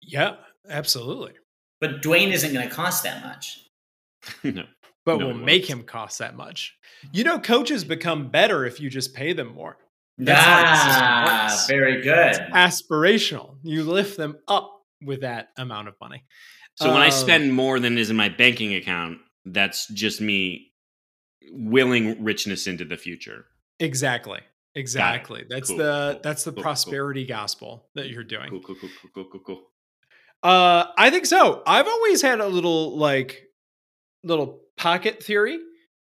Yeah, absolutely. but Dwayne isn't going to cost that much. no. But No, will make him cost that much. You know, coaches become better if you just pay them more. That's how the system Ah, very good. Aspirational. You lift them up with that amount of money. So when I Um, spend more than is in my banking account, that's just me willing richness into the future. Exactly. Exactly. That's Cool, the cool, that's the cool, prosperity gospel that you're doing. Cool, cool, cool, cool, cool, cool, cool. Uh, I think so. I've always had a little like little pocket theory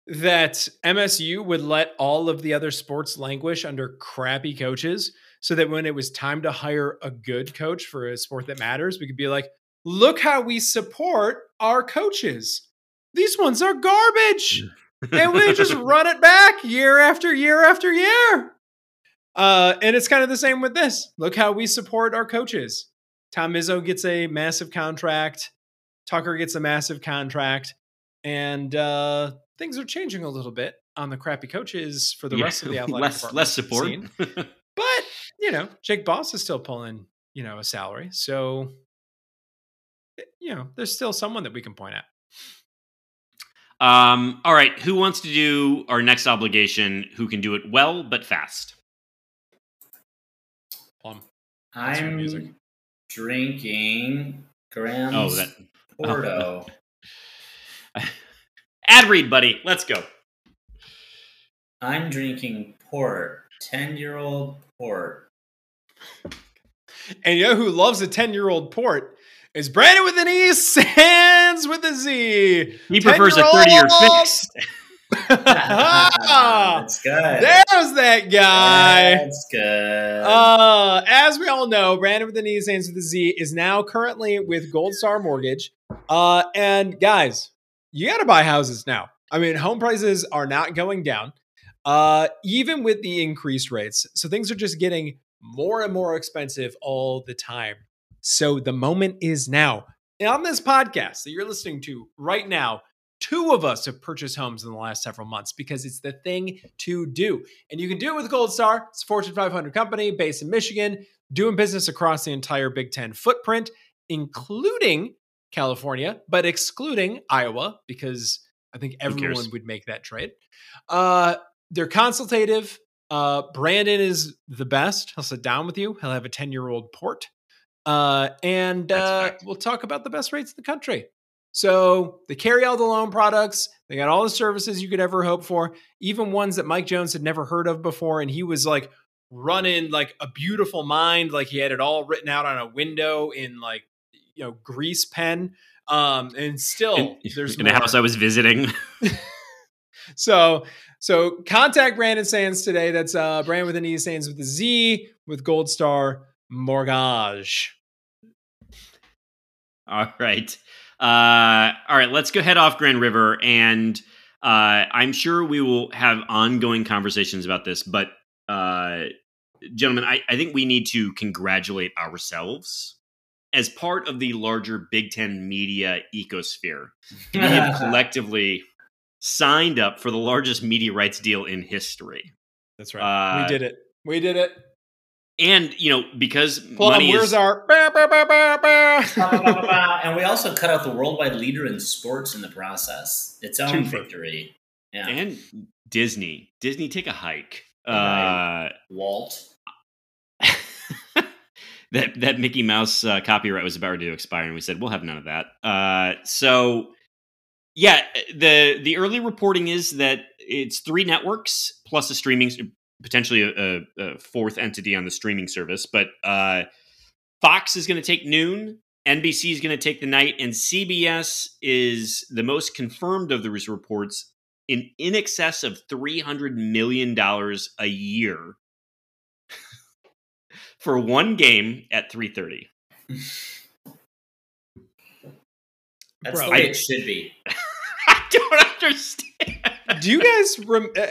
that MSU would let all of the other sports languish under crappy coaches, so that when it was time to hire a good coach for a sport that matters, we could be like, "Look how we support our coaches." these ones are garbage. and we just run it back year after year after year. Uh, and it's kind of the same with this. Look how we support our coaches. Tom Izzo gets a massive contract. Tucker gets a massive contract. And uh, things are changing a little bit on the crappy coaches for the Yeah, rest of the athletic less less support. scene. But, you know, Jake Boss is still pulling, you know, a salary. So, eh, you know, there's still someone that we can point at. um, all right, who wants to do our next obligation? Who can do it well but fast? Plum. That's. I'm drinking Graham's Oh, that Porto. ad read, buddy. Let's go. I'm drinking port, ten year old port. And you know who loves a 10 year old port? Is Brandon with an E, Sands with a Z. He prefers a 30 year fix. That's good. There's that guy. That's good. Uh, as we all know, Brandon with the E, Sands with the Z is now currently with Gold Star Mortgage. Uh, and guys, you got to buy houses now. I mean, home prices are not going down, uh, even with the increased rates. So things are just getting more and more expensive all the time. So the moment is now. And on this podcast that you're listening to right now, two of us have purchased homes in the last several months because it's the thing to do. And you can do it with Gold Star. It's a Fortune 500 company based in Michigan, doing business across the entire Big Ten footprint, including California, but excluding Iowa because I think everyone would make that trade. Uh, they're consultative. Uh, Brandon is the best. He'll sit down with you. He'll have a 10 year old port. Uh, and uh, we'll talk about the best rates in the country. So they carry all the loan products. They got all the services you could ever hope for, even ones that Mike Jones had never heard of before. And he was like running like a beautiful mind, like he had it all written out on a window in like you know grease pen. Um, and still In, there's in a more. house I was visiting. So so contact Brandon Sands today. That's uh Brandon with an E Sands with a Z with Gold Star Mortgage. All right. Uh, all right, let's go head off Grand River. And uh, I'm sure we will have ongoing conversations about this. But, uh, gentlemen, I, I think we need to congratulate ourselves as part of the larger Big Ten media ecosphere. We have collectively signed up for the largest media rights deal in history. That's right. Uh, we did it. We did it. And, you know, because Plum, money where's is. our bah, bah, bah, bah, bah. and we also cut out the worldwide leader in sports in the process. Its own Two for- victory. Yeah. and Disney. Disney, take a hike. Right. Uh, Walt. that that Mickey Mouse uh, copyright was about to expire, and we said we'll have none of that. Uh, so, yeah, the the early reporting is that it's three networks plus a streaming, potentially a, a, a fourth entity on the streaming service. But uh, Fox is going to take noon. NBC is going to take the night, and CBS is the most confirmed of those reports in in excess of three hundred million dollars a year for one game at 3.30 That's Bro, the way I- it should be. i don't understand do you guys rem- uh,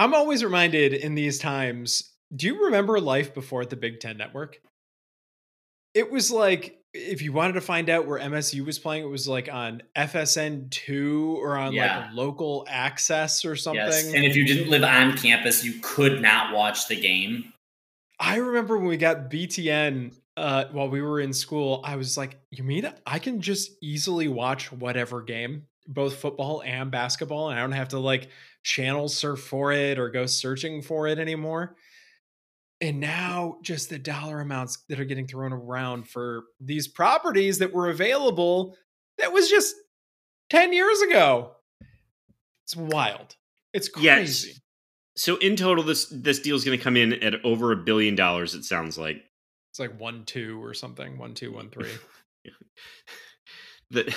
I'm always reminded in these times, do you remember life before the Big 10 network? It was like if you wanted to find out where MSU was playing, it was like on FSN2 or on Yeah. like local access or something. Yes. And if you didn't live on campus, you could not watch the game. I remember when we got BTN uh, while we were in school, I was like, you mean I can just easily watch whatever game, both football and basketball, and I don't have to like channel surf for it or go searching for it anymore. And now just the dollar amounts that are getting thrown around for these properties that were available that was just 10 years ago. It's wild. It's Yes. crazy. so in total this this deal is going to come in at over a billion dollars it sounds like It's like one, two or something. One, two, one, three. the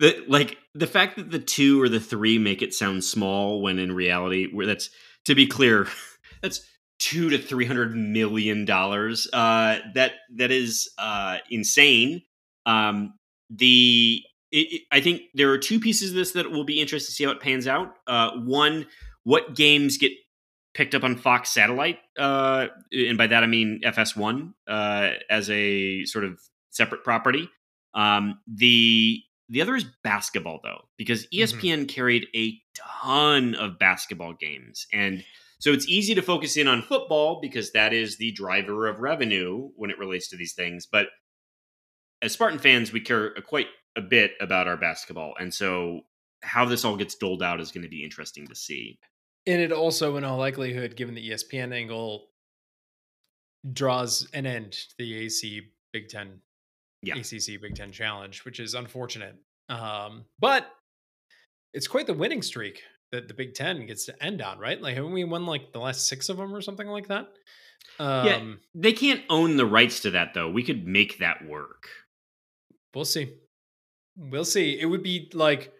the like the fact that the two or the three make it sound small when in reality where that's to be clear that's two to three hundred million dollars uh that that is uh insane um the it, it, I think there are two pieces of this that will be interesting to see how it pans out. Uh, one, what games get picked up on Fox satellite, uh, and by that I mean FS1 uh, as a sort of separate property. Um, the the other is basketball though, because ESPN mm-hmm. carried a ton of basketball games, and so it's easy to focus in on football because that is the driver of revenue when it relates to these things. But as Spartan fans, we care quite a bit about our basketball, and so how this all gets doled out is going to be interesting to see. And it also, in all likelihood, given the ESPN angle, draws an end to the AC Big Ten, yeah. ACC Big Ten Challenge, which is unfortunate. Um, but it's quite the winning streak that the Big Ten gets to end on, right? Like, haven't we won like the last six of them or something like that? Um, yeah, they can't own the rights to that though. We could make that work. We'll see. We'll see. It would be like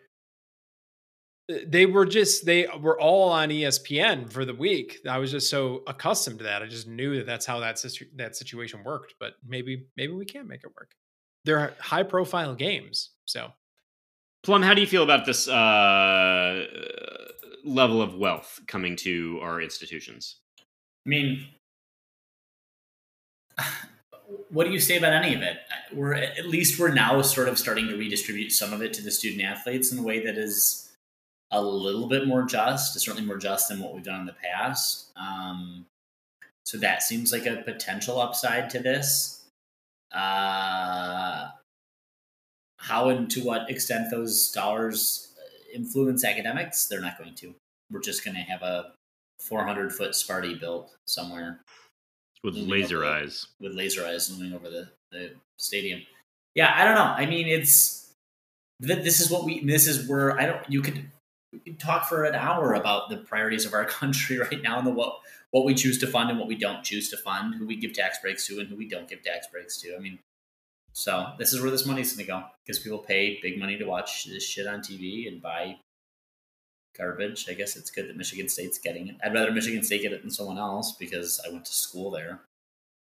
uh, they were just they were all on ESPN for the week. I was just so accustomed to that. I just knew that that's how that situ- that situation worked. But maybe maybe we can make it work. They're high profile games, so. Plum, how do you feel about this uh, level of wealth coming to our institutions? I mean, what do you say about any of it? We're at least we're now sort of starting to redistribute some of it to the student athletes in a way that is a little bit more just, certainly more just than what we've done in the past. Um, so that seems like a potential upside to this. Uh, how and to what extent those dollars influence academics, they're not going to. We're just going to have a 400 foot Sparty built somewhere with laser eyes. With laser eyes looming over the, the stadium. Yeah, I don't know. I mean, it's this is what we. This is where I don't. You could we could talk for an hour about the priorities of our country right now and the what what we choose to fund and what we don't choose to fund, who we give tax breaks to and who we don't give tax breaks to. I mean, so this is where this money's going to go because people pay big money to watch this shit on TV and buy garbage. I guess it's good that Michigan State's getting it. I'd rather Michigan State get it than someone else because I went to school there.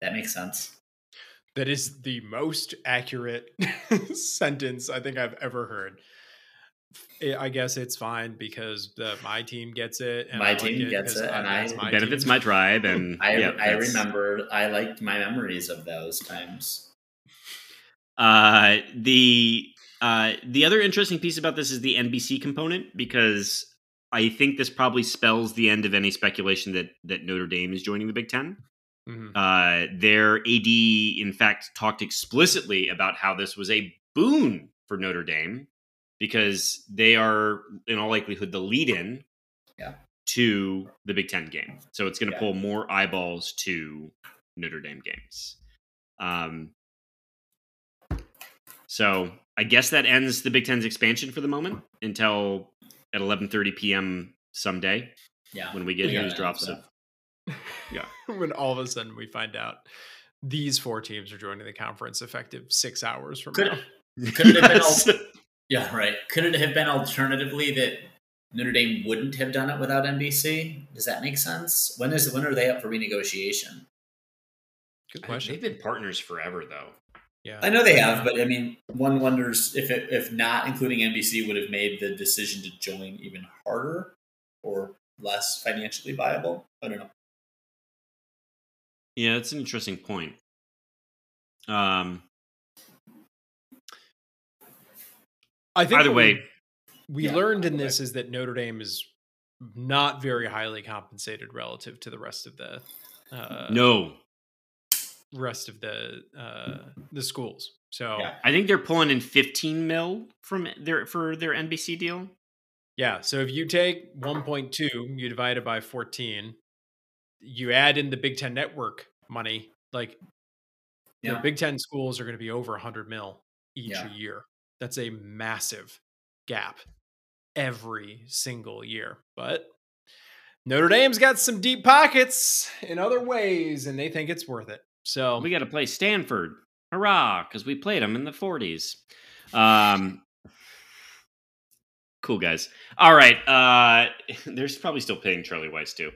That makes sense. That is the most accurate sentence I think I've ever heard. I guess it's fine because the, my team gets it. And my I team like it gets it, and I my benefits team. my tribe. And I, yeah, I remember I liked my memories of those times. Uh, the uh, the other interesting piece about this is the NBC component because I think this probably spells the end of any speculation that that Notre Dame is joining the Big 10 mm-hmm. uh, their AD, in fact, talked explicitly about how this was a boon for Notre Dame because they are, in all likelihood, the lead-in yeah. to the Big Ten game. So it's going to yeah. pull more eyeballs to Notre Dame games. Um, so I guess that ends the Big Ten's expansion for the moment until at 11:30 p.m. someday. Yeah, when we get news drops of yeah, when all of a sudden we find out these four teams are joining the conference effective six hours from could, now. Could it yes. have been? Al- yeah, right. Could it have been alternatively that Notre Dame wouldn't have done it without NBC? Does that make sense? When is when are they up for renegotiation? Good question. They've been partners forever, though. Yeah, I know they have, but I mean, one wonders if it, if not including NBC would have made the decision to join even harder or less financially viable. I don't know. Yeah, it's an interesting point. Um, I think either way, we, we yeah, learned in this way. is that Notre Dame is not very highly compensated relative to the rest of the uh, no rest of the uh, the schools. So yeah. I think they're pulling in 15 mil from their for their NBC deal. Yeah. So if you take 1.2, you divide it by 14, you add in the Big Ten network money, like yeah. the Big Ten schools are going to be over 100 mil each yeah. year. That's a massive gap every single year. But Notre Dame's got some deep pockets in other ways, and they think it's worth it. So we got to play Stanford. Hurrah! Because we played them in the 40s. Um, cool guys. All right. Uh, there's probably still paying Charlie Weis, too.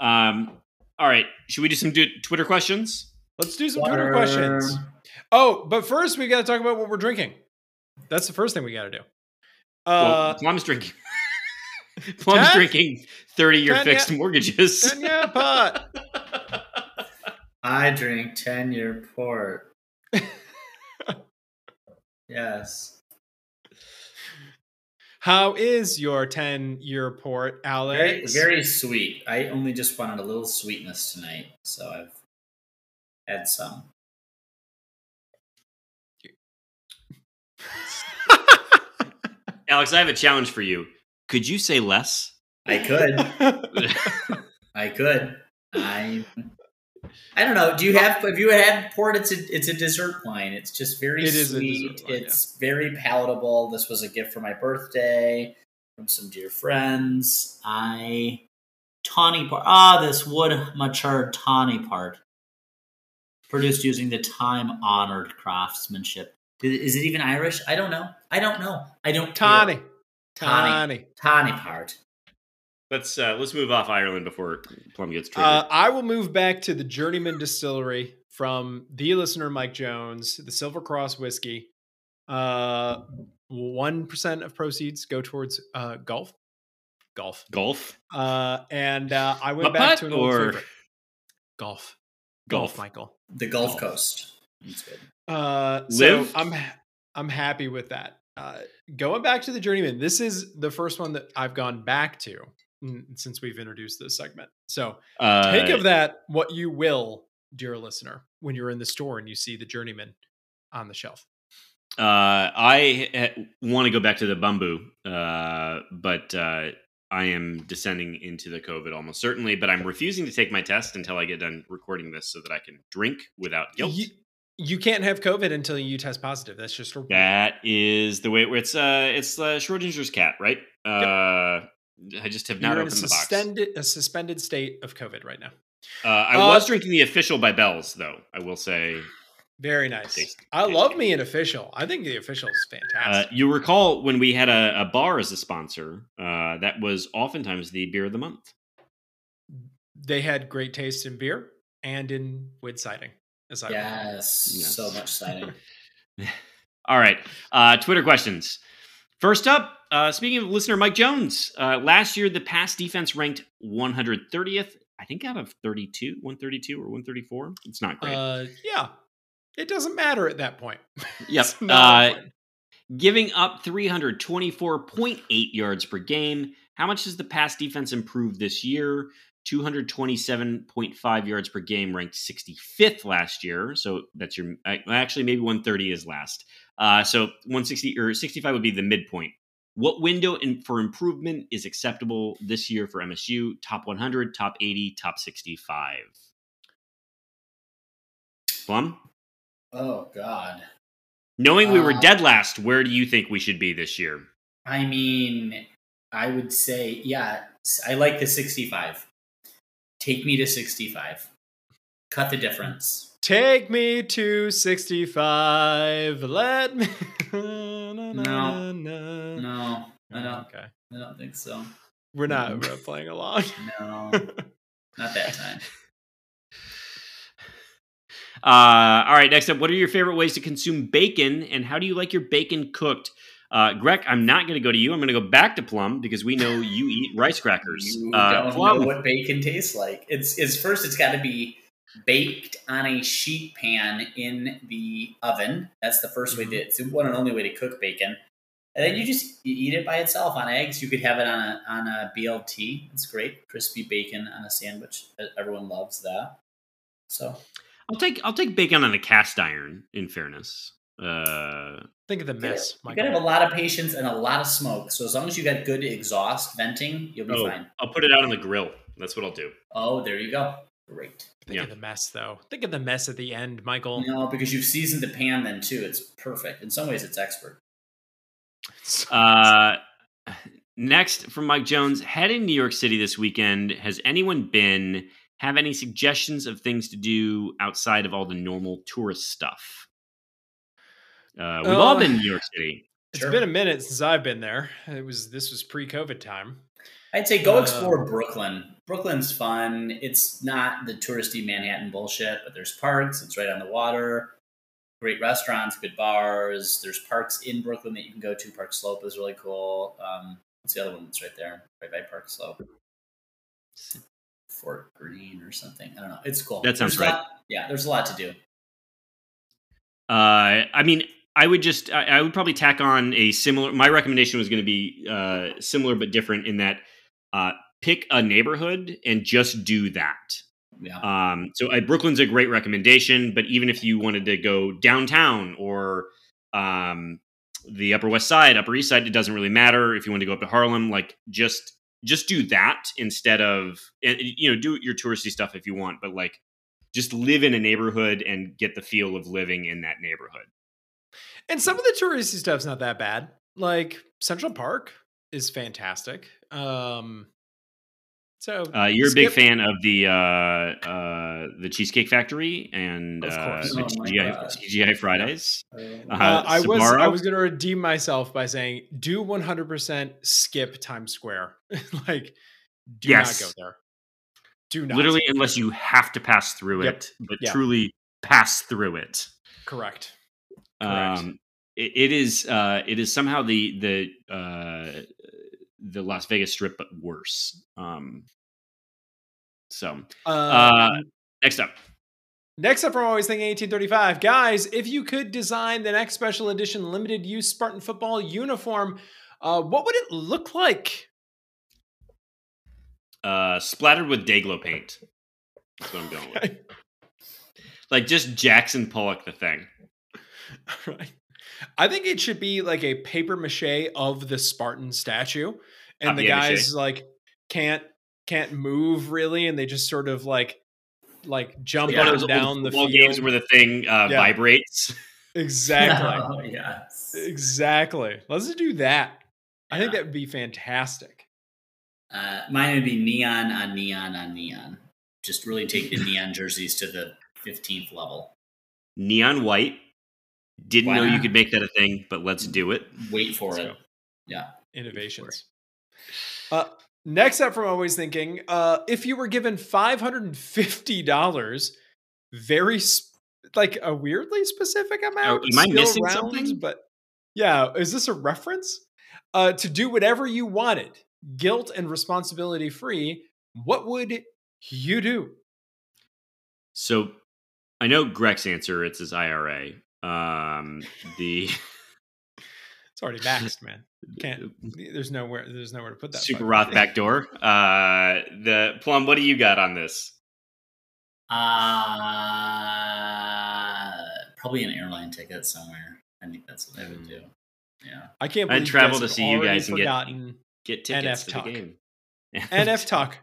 Um, all right. Should we do some do- Twitter questions? Let's do some Water. Twitter questions. Oh, but first we got to talk about what we're drinking. That's the first thing we got to do. Well, Uh, Plum's drinking. Plum's Ten- drinking thirty-year ten- fixed mortgages. ten year pot. I drink 10 year port. yes. How is your 10 year port, Very, Alex? very sweet. I only just wanted a little sweetness tonight, so I've had some. Alex, I have a challenge for you. Could you say less? I could. I could. I. I don't know. Do you have? Have you had port? It's a it's a dessert wine. It's just very It is a sweet. wine, it's very palatable. This was a gift for my birthday from some dear friends. I tawny part. Ah, this wood matured tawny part, produced using the time honored craftsmanship. Is it even Irish? I don't know. I don't know. I don't. care. Tawny. Tawny. Tawny. Tawny part. Let's uh, let's move off Ireland before Plum gets triggered. Uh, I will move back to the Journeyman Distillery from the listener Mike Jones, the Silver Cross whiskey. Uh, one percent of proceeds go towards uh, golf. Golf. golf, Uh, and uh, I went A back to an old or- favorite. Golf. Golf. Golf, Michael. The Gulf Golf. Coast. That's good. Uh, so Live? I'm I'm happy with that. Uh, going back to the journeyman, this is the first one that I've gone back to since we've introduced this segment. So uh, take of that what you will, dear listener, when you're in the store and you see the journeyman on the shelf. Uh, I want to go back to the bamboo, uh, but uh, I am descending into the COVID almost certainly. But I'm refusing to take my test until I get done recording this, so that I can drink without guilt. You, you can't have COVID until you test positive. That's just a That is the way it's. Uh, it's uh, Schrodinger's cat, right? Uh, I just have not you're opened the box. suspended a suspended state of COVID right now. Uh, I Uh, was drinking the official by Bell's, though. I will say. Very nice. Tasty. I Tasty. love me an official. I think the official is Uh, fantastic. you recall when we had a, a bar as a sponsor? Uh, that was oftentimes the beer of the month. they had great taste in beer and in wood siding. As I. Yes, Yes. so much siding. All right. Uh, Twitter questions. First up, uh, speaking of listener Mike Jones, uh, last year the pass defense ranked 130th, I think out of 32, 132 or 134. It's not great. Uh, yeah, it doesn't matter at that point. yep. It's not Uh, giving up 324.8 yards per game. How much has the pass defense improved this year? 227.5 yards per game, ranked 65th last year. So that's your uh, actually maybe 130 is last. Uh, so 160 or 65 would be the midpoint. What window in, for improvement is acceptable this year for MSU? Top 100, top 80, top 65. Plum, oh God. knowing we were Uh, dead last, where do you think we should be this year? I mean, I would say, yeah, I like the 65. Take me to 65. Cut the difference. Take me to 65. Let me. no, No. No, I don't. Okay. I don't think so. We're not we're not playing along. No, not that time. Uh, all right, next up, what are your favorite ways to consume bacon, and how do you like your bacon cooked? Uh, Greg, I'm not going to go to you. I'm going to go back to Plum because we know you eat rice crackers. You Uh, don't Plum, know what bacon tastes like. It's it's first. It's got to be baked on a sheet pan in the oven. That's the 1st way to. It's the one and only way to cook bacon. And then you just you eat it by itself on eggs. You could have it on a on a BLT. It's great, crispy bacon on a sandwich. Everyone loves that. So I'll take I'll take bacon on a cast iron. In fairness, uh, Think of the you gotta- mess, you gotta have a lot of patience and a lot of smoke. So as long as you got good exhaust venting, you'll be oh, fine. I'll put it out on the grill. That's what I'll do. Oh, there you go. Great. Think yeah. of the mess, though. Think of the mess at the end, Michael. No, because you've seasoned the pan then too. It's perfect. In some ways, it's expert. Uh, next from Mike Jones, head in New York City this weekend. Has anyone been? Have any suggestions of things to do outside of all the normal tourist stuff? Uh, we've all Uh, been in New York City. It's Sure. been a minute since I've been there. It was this was pre-COVID time. I'd say go Uh, explore Brooklyn. Brooklyn's fun. It's not the touristy Manhattan bullshit, but there's parks. It's right on the water. great restaurants, good bars. There's parks in Brooklyn that you can go to. Park Slope is really cool. Um, what's the other one that's right there, right by Park Slope? Fort Greene or something. I don't know. It's cool. That sounds There's right. lot- yeah, there's a lot to do. Uh, I mean, I would just, I, I would probably tack on a similar. My recommendation was going to be uh, similar but different in that uh, pick a neighborhood and just do that. Yeah. Um, so uh, Brooklyn's a great recommendation, but even if you wanted to go downtown or um, the Upper West Side, Upper East Side, it doesn't really matter. If you want to go up to Harlem, like just just do that instead of and, you know do your touristy stuff if you want, but like just live in a neighborhood and get the feel of living in that neighborhood. And some of the touristy stuff's not that bad. Like Central Park is fantastic. Um, so Uh, you're a big fan of the uh, uh, the Cheesecake Factory and Of uh, the Oh TGI, TGI Fridays. Uh, Uh, I was I was going to redeem myself by saying do 100% skip Times Square. like do Yes. not go there. Do not. Literally, unless you have to pass through Yep. it, but Yeah. truly pass through it. correct. Um, it, it is uh, it is somehow the the uh, the Las Vegas Strip, but worse. Um, so Uh, uh, next up, Next up from Always Thinking 1835. Guys, if you could design the next special edition limited use Spartan football uniform, uh, what would it look like? uh, splattered with Dayglow paint. That's what I'm going with. Like just Jackson Pollock the thing. right. I think it should be like a paper mache of the Spartan statue, and the Papier-mâché. guys like can't can't move really, and they just sort of like like jump One up of those and old down the football field. games where the thing uh, Yeah. vibrates. exactly, Oh, yes. exactly. Let's do that. I think that would be fantastic. Uh, mine would be neon on neon on neon. Just really take the neon jerseys to the 15th level. Neon white. Didn't Why know you could make that a thing, but let's do it. Wait for Let's it. Yeah. Innovations. Uh, next up from Always Thinking, uh, if you were given five hundred and fifty dollars, very sp- like a weirdly specific amount. am I missing round, something? But yeah, is this a reference? Uh, to do whatever you wanted, guilt and responsibility free. What would you do? So I know Greg's answer. It's his IRA. Um, the It's already maxed, man. Can't. There's nowhere. There's nowhere to put that. Super fucking Roth thing. backdoor. Uh, the plum. What do you got on this? Uh, probably an airline ticket somewhere. I think that's what I would do. Yeah. I can't. I'd travel to see you guys and get- forgotten Get tickets NF to talk. the game. NF talk.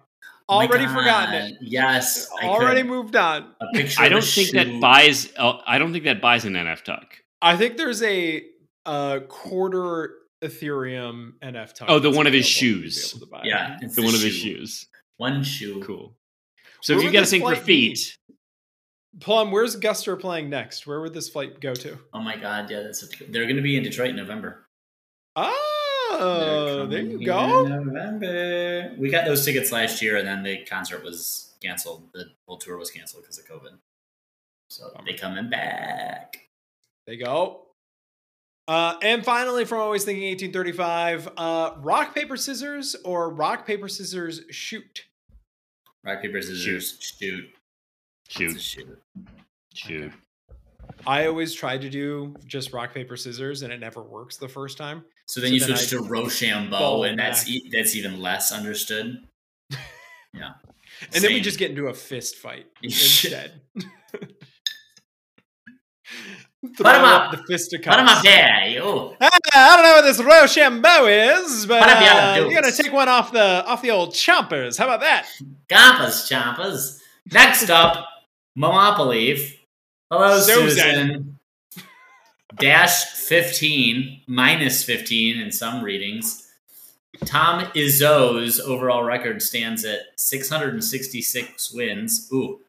Oh my Already God. forgotten it. Yes. I Already could- moved on. A picture I of a don't think that buys. uh, I don't think that buys an NF tuck. I think there's a uh, quarter Ethereum NF talk. Oh, the one of his available to be shoes. able to buy. Yeah. It's The the one of his shoes. One shoe. Cool. So Where if you would got to this think for feet, Plum, where's Guster playing next? Where would this flight go to? Oh my God. Yeah. That's a, they're going to be in Detroit in November. Oh, there you go. November. We got those tickets last year, and then the concert was canceled. The whole tour was canceled because of COVID. So Bummer. they coming back. They go. Uh, and finally, from Always Thinking 1835, uh, rock, paper, scissors or rock, paper, scissors, shoot? Rock paper scissors shoot. It's a shoot, shoot. shoot. I always try to do just rock, paper, scissors, and it never works the first time. So then So you then switch I to Rochambeau, and that's e- that's even less understood. Yeah, And then we just get into a fist fight instead. Throw him up. the fisticuffs. put him up there, you. Ah, I don't know what this Rochambeau is, but Put up the other uh, you're gonna take one off the off the old chompers. How about that? Gompas chompers. Next up, Momopoly. Hello, Susan. Susan. Dash 15, minus 15 in some readings. Tom Izzo's overall record stands at 666 wins. Ooh.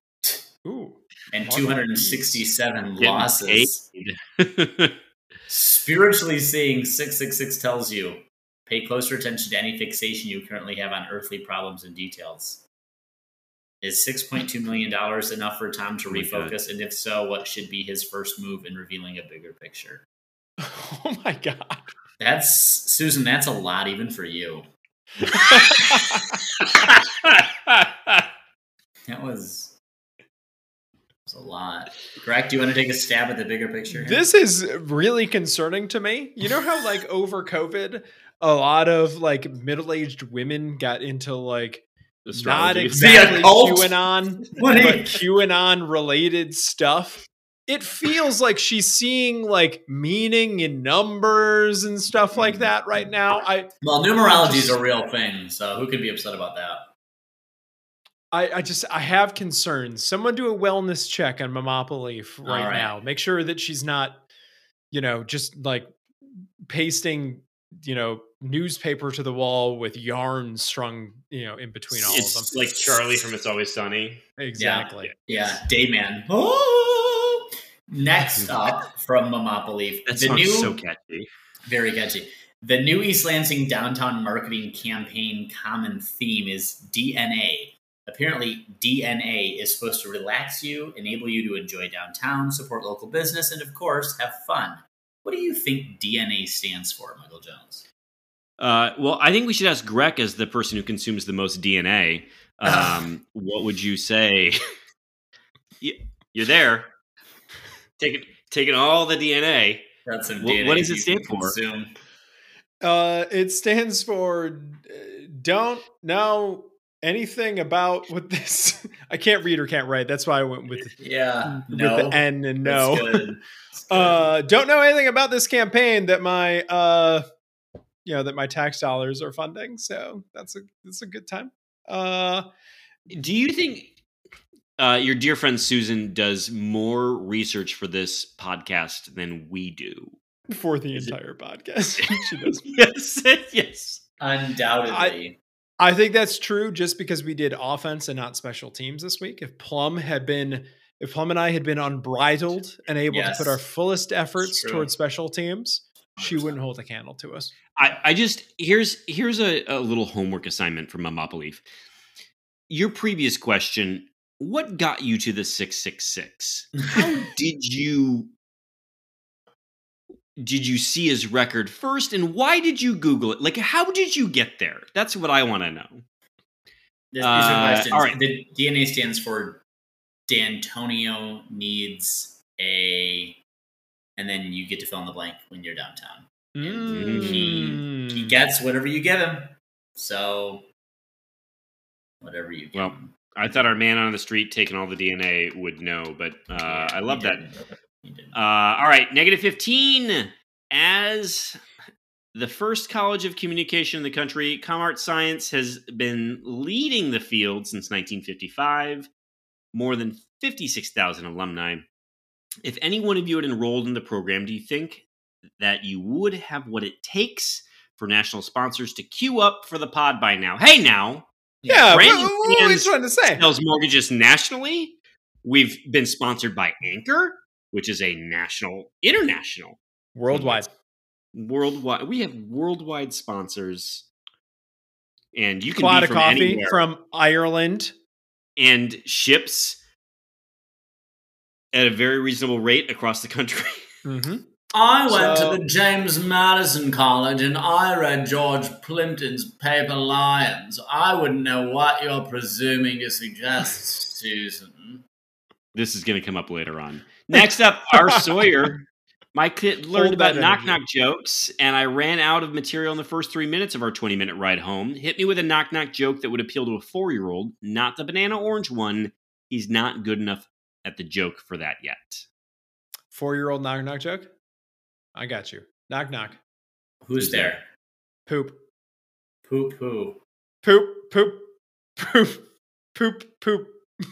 Ooh, And 267 losses. Spiritually seeing 666 tells you pay closer attention to any fixation you currently have on earthly problems and details. Is six point two million dollars enough for Tom to Oh refocus? And if so, what should be his first move in revealing a bigger picture? Oh my god. That's Susan. That's a lot, even for you. That was, that was a lot. Greg, do you want to take a stab at the bigger picture? here? This is really concerning to me. You know how like over COVID, a lot of like middle-aged women got into like not Astrology. exactly? QAnon, What but QAnon related stuff. It feels like she's seeing like meaning in numbers and stuff like that right now. I well, numerology is a real thing, so who could be upset about that? I, I just I have concerns. Someone do a wellness check on Mamopoly f- right, now. Make sure that she's not, you know, just like pasting, you know, newspaper to the wall with yarn strung, you know, in between all of them. It's like Charlie from It's Always Sunny. Exactly. Yeah, Dayman. Oh! Next up from Mamopoly, That the sounds new so catchy. Very catchy. The new East Lansing downtown marketing campaign common theme is DNA. Apparently, DNA is supposed to relax you, enable you to enjoy downtown, support local business, and of course, have fun. What do you think DNA stands for, Michael Jones? Uh, well, I think we should ask Greg as the person who consumes the most DNA. Um, what would you say? You- You're there, taking taking all the DNA. That's some What- DNA what does it stand for? consume. Uh, it stands for uh, don't know anything about what this. I can't read or can't write. That's why I went with Yeah, with no. the N and That's no. good. That's good. uh don't know anything about this campaign that my uh you know that my tax dollars are funding so that's a that's a good time uh Do you think uh, your dear friend Susan does more research for this podcast than we do? for the Is it- entire podcast she does yes, yes. Undoubtedly. i think that's true just because we did offense and not special teams this week if plum had been if plum and i had been unbridled and able Yes. to put our fullest efforts towards special teams she wouldn't hold a candle to us I, I just here's here's a, a little homework assignment from Mamopoly. Your previous question: What got you to the six six six? How did you did you see his record first, and why did you Google it? Like, how did you get there? That's what I want to know. These Uh, are questions. all right. The DNA stands for D'Antonio needs a, and then you get to fill in the blank when you're downtown. Mm. Mm. He gets whatever you give him. So, whatever you give Well, him. I thought our man on the street taking all the DNA would know, but uh, Yeah, I love that. didn't. He didn't. Uh, all right, negative 15. As the first college of communication in the country, ComArt Science has been leading the field since 1955. More than 56,000 alumni. If any one of you had enrolled in the program, do you think that you would have what it takes for national sponsors to queue up for the pod by now? Hey, now, yeah what, what were you trying to say sells mortgages nationally. We've been sponsored by Anchor, which is a national, international, worldwide worldwide. We have worldwide sponsors, and you can be from coffee anywhere. from Ireland. and ships at a very reasonable rate across the country. Mm-hmm. I went So- to the James Madison College and I read George Plimpton's Paper Lions. I wouldn't know what you're presuming to suggest, Susan. this is going to come up later on. Next up, our Sawyer. My kid learned Hold about knock knock jokes, and I ran out of material in the first three minutes of our 20 minute ride home. Hit me with a knock knock joke that would appeal to a four year old, not the banana orange one. He's not good enough at the joke for that yet. Four year old knock knock joke. I got you. Knock knock. Who's there? Poop. Poop poo. Poop. Poop. Poop. Poop. Poop.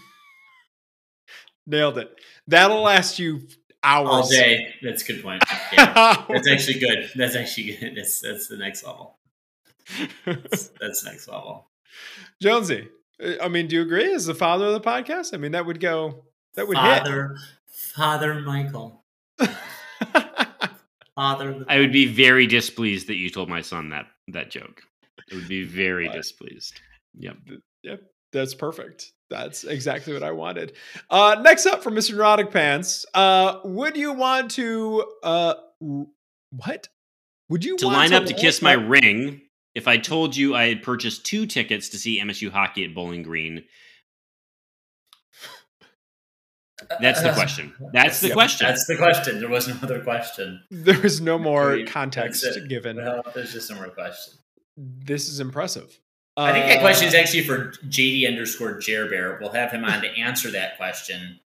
Nailed it. That'll last you hours. All day. That's a good point. Yeah. That's actually good. That's actually good. That's that's the next level. That's, that's next level. Jonesy. I mean, do you agree? As the father of the podcast, I mean, that would go. That would Father, Father Michael. Father. I would be very displeased that you told my son that that joke. I would be very What? displeased. Yep. yep. That's perfect. That's exactly what I wanted. Uh, next up from Mr. Neurotic Pants. Uh, would you want to uh, what? Would you to want line to up to kiss my ring if I told you I had purchased two tickets to see MSU hockey at Bowling Green? That's the question. That's the question. That's the question. There was no other question. There is no more Agreed. context given. Well, there's just no more question. This is impressive. I think that Uh, question is actually for JD underscore Jerbear. We'll have him on to answer that question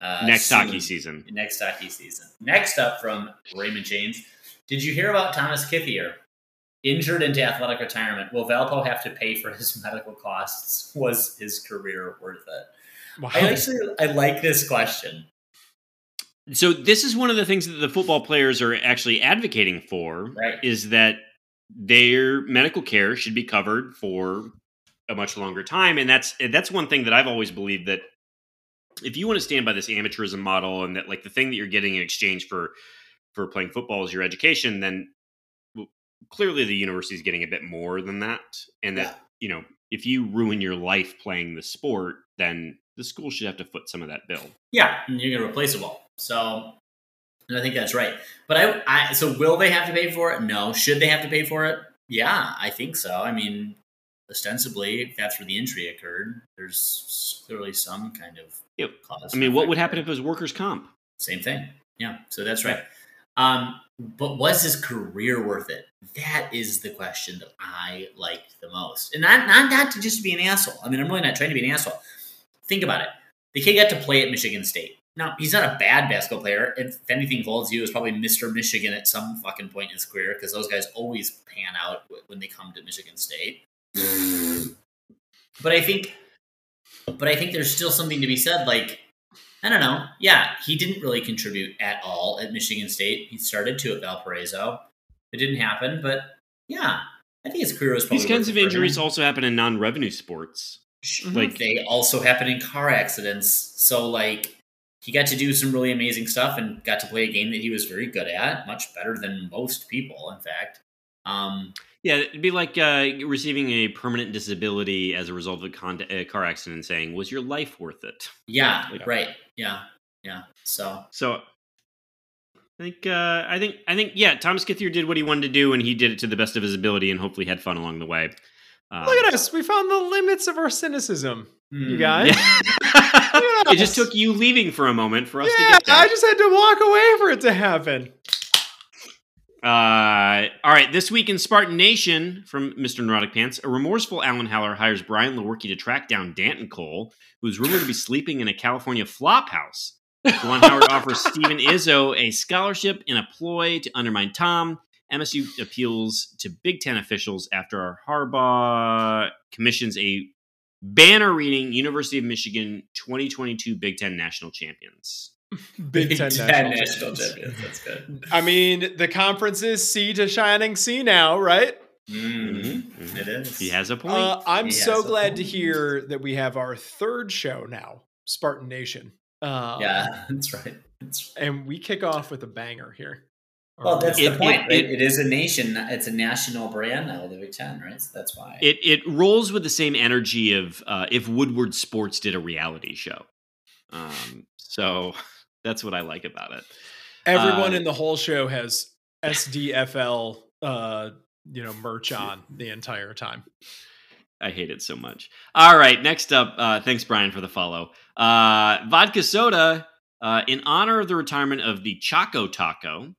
uh, Next soon. hockey season. Next hockey season. Next up from Raymond James. Did you hear about Thomas Kithier? Injured into athletic retirement. Will Valpo have to pay for his medical costs? Was his career worth it? Wow. I actually I like this question. So this is one of the things that the football players are actually advocating for Right. is that their medical care should be covered for a much longer time and that's that's one thing that I've always believed that if you want to stand by this amateurism model and that like the thing that you're getting in exchange for for playing football is your education then well, clearly the university is getting a bit more than that and that you know if you ruin your life playing the sport then the school should have to foot some of that bill Yeah, and you're going to replace them all. So, and I think that's right. But I, I, so will they have to pay for it? No. Should they have to pay for it? Yeah, I think so. I mean, ostensibly, that's where the injury occurred, there's clearly some kind of Yep. cause. I mean what would happen if it was workers comp Same thing. Yeah, so that's right. Um, but was his career worth it? That is the question that I liked the most, and not not not to just be an asshole. I mean, I'm really not trying to be an asshole. Think about it. The kid got to play at Michigan State. Now he's not a bad basketball player. If anything, Volzu is probably Mr. Michigan at some fucking point in his career because those guys always pan out when they come to Michigan State. but I think, but I think there's still something to be said. Like I don't know. Yeah, he didn't really contribute at all at Michigan State. He started to at Valparaiso. It didn't happen, but yeah, I think his career was probably These kinds of injuries also happen in non-revenue sports. Mhm. Like They also happen in car accidents. So like he got to do some really amazing stuff and got to play a game that he was very good at, much better than most people, in fact. Um, yeah, it'd be like uh, receiving a permanent disability as a result of a, con- a car accident, and saying, "Was your life worth it?" yeah, Like- right. Yeah, yeah. So So, I think, uh, I think, I think, yeah, Thomas Kithier did what he wanted to do, and he did it to the best of his ability, and hopefully had fun along the way. Um, Look at us. We found the limits of our cynicism, you hmm. guys. Yeah. it just took you leaving for a moment for us to Yeah, get there. I just had to walk away for it to happen. Uh, all right, this week in Spartan Nation from Mr. Neurotic Pants, a remorseful Alan Haller hires Brian Lewerke to track down Danton Cole, who's rumored to be sleeping in a California flop house. Juwan Howard offers Steven Izzo a scholarship in a ploy to undermine Tom. MSU appeals to Big Ten officials after our Harbaugh commissions a banner reading University of Michigan 2022 Big Ten National Champions. Big Ten national, national champions. champions. That's good. I mean, the conference is sea to shining sea now, right? Mm, Mhm. It is. He has a point. Uh, I'm He so has a glad to hear that we have our third show now, Spartan Nation. Um, Yeah, that's right. That's And we kick off with a banger here. Well, that's It- the point. it- it- it is a nation. It's a national brand now, the Big Ten, right? So that's why. It it rolls with the same energy of uh, if Woodward Sports did a reality show. Um, so that's what I like about it. Everyone Uh, in the whole show has SDFL, uh, you know, merch on the entire time. I hate it so much. All right, next up, uh, thanks Brian for the follow. Uh, vodka soda. Uh, in honor of the retirement of the Choco Taco,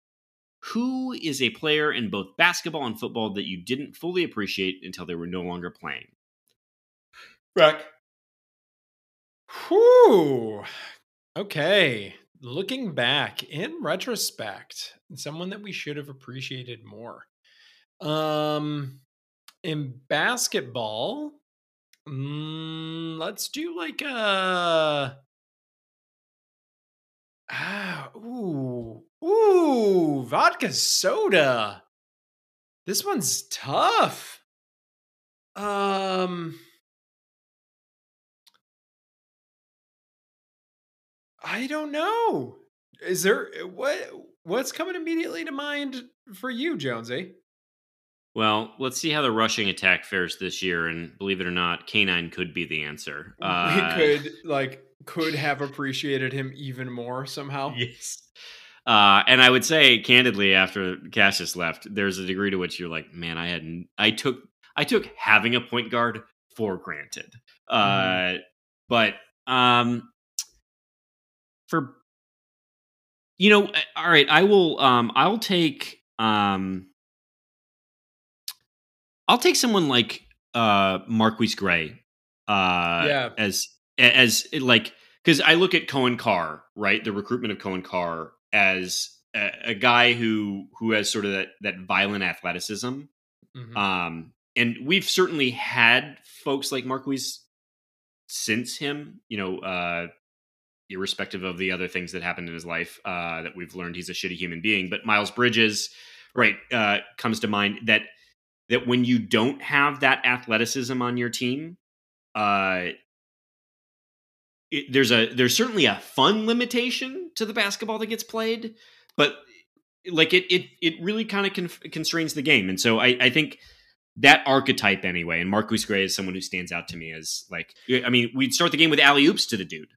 who is a player in both basketball and football that you didn't fully appreciate until they were no longer playing? Breck. Whew. Okay. Looking back in retrospect, someone that we should have appreciated more. Um, in basketball, mm, let's do like a. Ah, ooh, ooh, vodka soda. This one's tough. Um. I don't know. Is there what what's coming immediately to mind for you, Jonesy? Well, let's see how the rushing attack fares this year, and believe it or not, Canine could be the answer. Uh, we could like could have appreciated him even more somehow. Yes. Uh, and I would say, candidly, after Cassius left, there's a degree to which you're like, man, I had I took I took having a point guard for granted. Uh, mm. But um, for you know, all right, I will. Um, I'll take. Um, I'll take someone like uh Marquise Gray. Uh, yeah. As as like because I look at Coen Carr, right? The recruitment of Coen Carr as a, a, guy who who has sort of that that violent athleticism. Mm-hmm. Um, and we've certainly had folks like Marquise since him. You know, uh, irrespective of the other things that happened in his life, uh, that we've learned he's a shitty human being. But Miles Bridges, right, uh, comes to mind that that when you don't have that athleticism on your team, uh, it, there's a there's certainly a fun limitation to the basketball that gets played, but like it it it really kind of con- constrains the game, and so I I think that archetype anyway. And Marquise Gray is someone who stands out to me as like I mean we'd start the game with alley oops to the dude.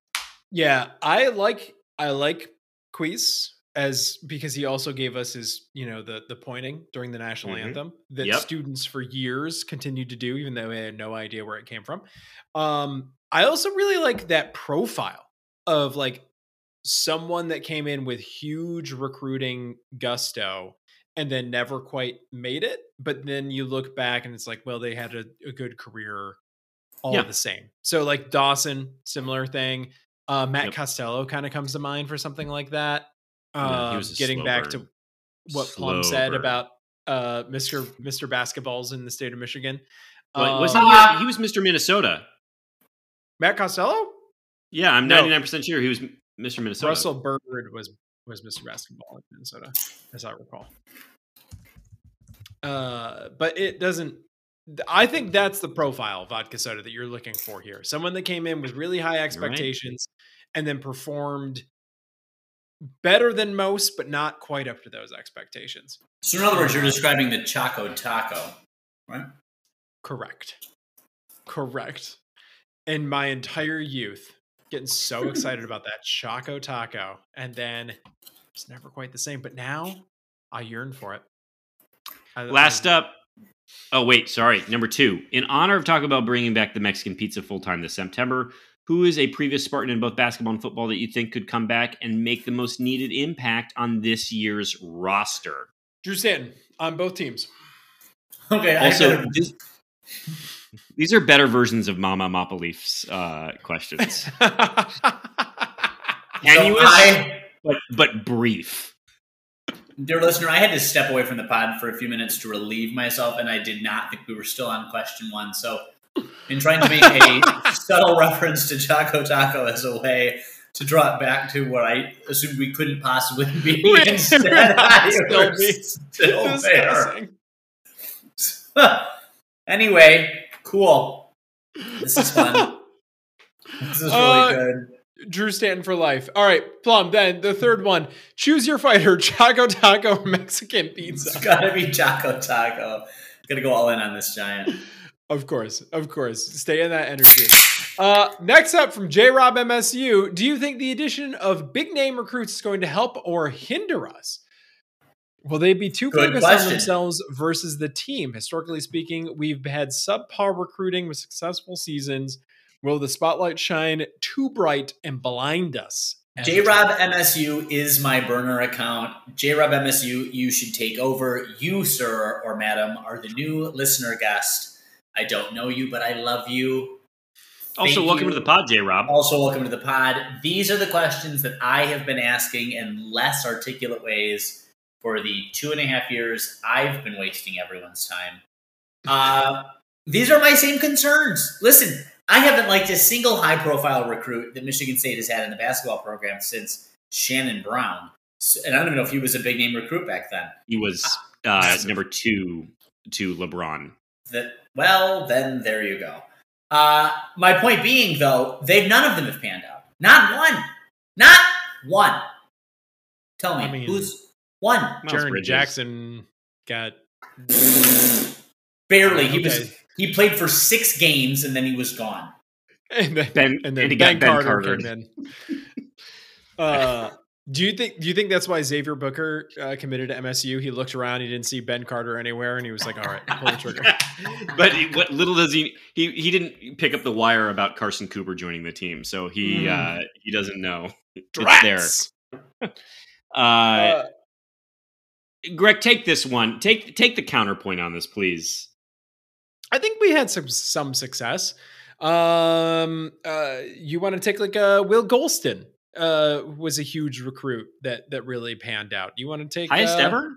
Yeah, I like I like Queese as because he also gave us his you know the the pointing during the national mm-hmm. anthem that yep. students for years continued to do even though they had no idea where it came from um i also really like that profile of like someone that came in with huge recruiting gusto and then never quite made it but then you look back and it's like well they had a, a good career all yeah. the same so like dawson similar thing uh, matt yep. costello kind of comes to mind for something like that um, getting back burn. to what Plum said burn. about uh, Mr. Mr. Basketballs in the state of Michigan. Um, was he? Uh, he was Mr. Minnesota. Matt Costello. Yeah, I'm 99 percent sure he was Mr. Minnesota. Russell Byrd was was Mr. Basketball in Minnesota, as I recall. Uh, but it doesn't. I think that's the profile of vodka soda that you're looking for here. Someone that came in with really high expectations right. and then performed better than most, but not quite up to those expectations. So, in other words, you're describing the Choco Taco, right? Correct. Correct. In my entire youth, getting so excited about that Choco Taco, and then it's never quite the same. But now I yearn for it. I, Last I, up. Oh wait, sorry. Number two. In honor of Taco Bell bringing back the Mexican pizza full time this September, who is a previous Spartan in both basketball and football that you think could come back and make the most needed impact on this year's roster? Drew Stanton on both teams. Okay. Also, this, these are better versions of Mama Mapa Leaf's uh, questions. Tenuous, so but but brief. Dear listener, I had to step away from the pod for a few minutes to relieve myself, and I did not think we were still on question one. So in trying to make a subtle reference to Choco Taco as a way to draw it back to what I assumed we couldn't possibly be. Instead, I still, be still there. anyway, cool. This is fun. This is really uh, good. Drew Stanton for life. All right, Plum. Then the third one. Choose your fighter: Choco Taco, Mexican pizza. It's gotta be Choco Taco. Gonna go all in on this giant. Of course, of course. Stay in that energy. Uh, next up from J Rob MSU, do you think the addition of big name recruits is going to help or hinder us? Will they be too Good focused question. on themselves versus the team? Historically speaking, we've had subpar recruiting with successful seasons. Will the spotlight shine too bright and blind us? J Rob MSU is my burner account. J Rob MSU, you should take over. You, sir or madam, are the new listener guest I don't know you, but I love you. Thank also, welcome you. to the pod, J Rob. Also, welcome to the pod. These are the questions that I have been asking in less articulate ways for the two and a half years I've been wasting everyone's time. Uh, these are my same concerns. Listen, I haven't liked a single high profile recruit that Michigan State has had in the basketball program since Shannon Brown. And I don't even know if he was a big name recruit back then. He was uh, number two to LeBron. That well, then there you go. Uh, my point being, though, they've none of them have panned out. Not one. Not one. Tell me, I mean, who's one? Jaren Jackson got Barely. He Okay. was he played for six games and then he was gone. And then, Ben- and then and he Ben, got Ben Carter Cartered. came in. Uh, do you think? Do you think that's why Xavier Booker uh, committed to MSU? He looked around, he didn't see Ben Carter anywhere, and he was like, "All right, pull the trigger." but he- what little does he he he didn't pick up the wire about Carson Cooper joining the team, so he Mm. uh he doesn't know. It's there. Uh, Uh, Greg, take this one. Take take the counterpoint on this, please. I think we had some some success. Um, uh, you want to take like uh, Will Gholston? Uh, was a huge recruit that that really panned out. You want to take Highest uh, ever?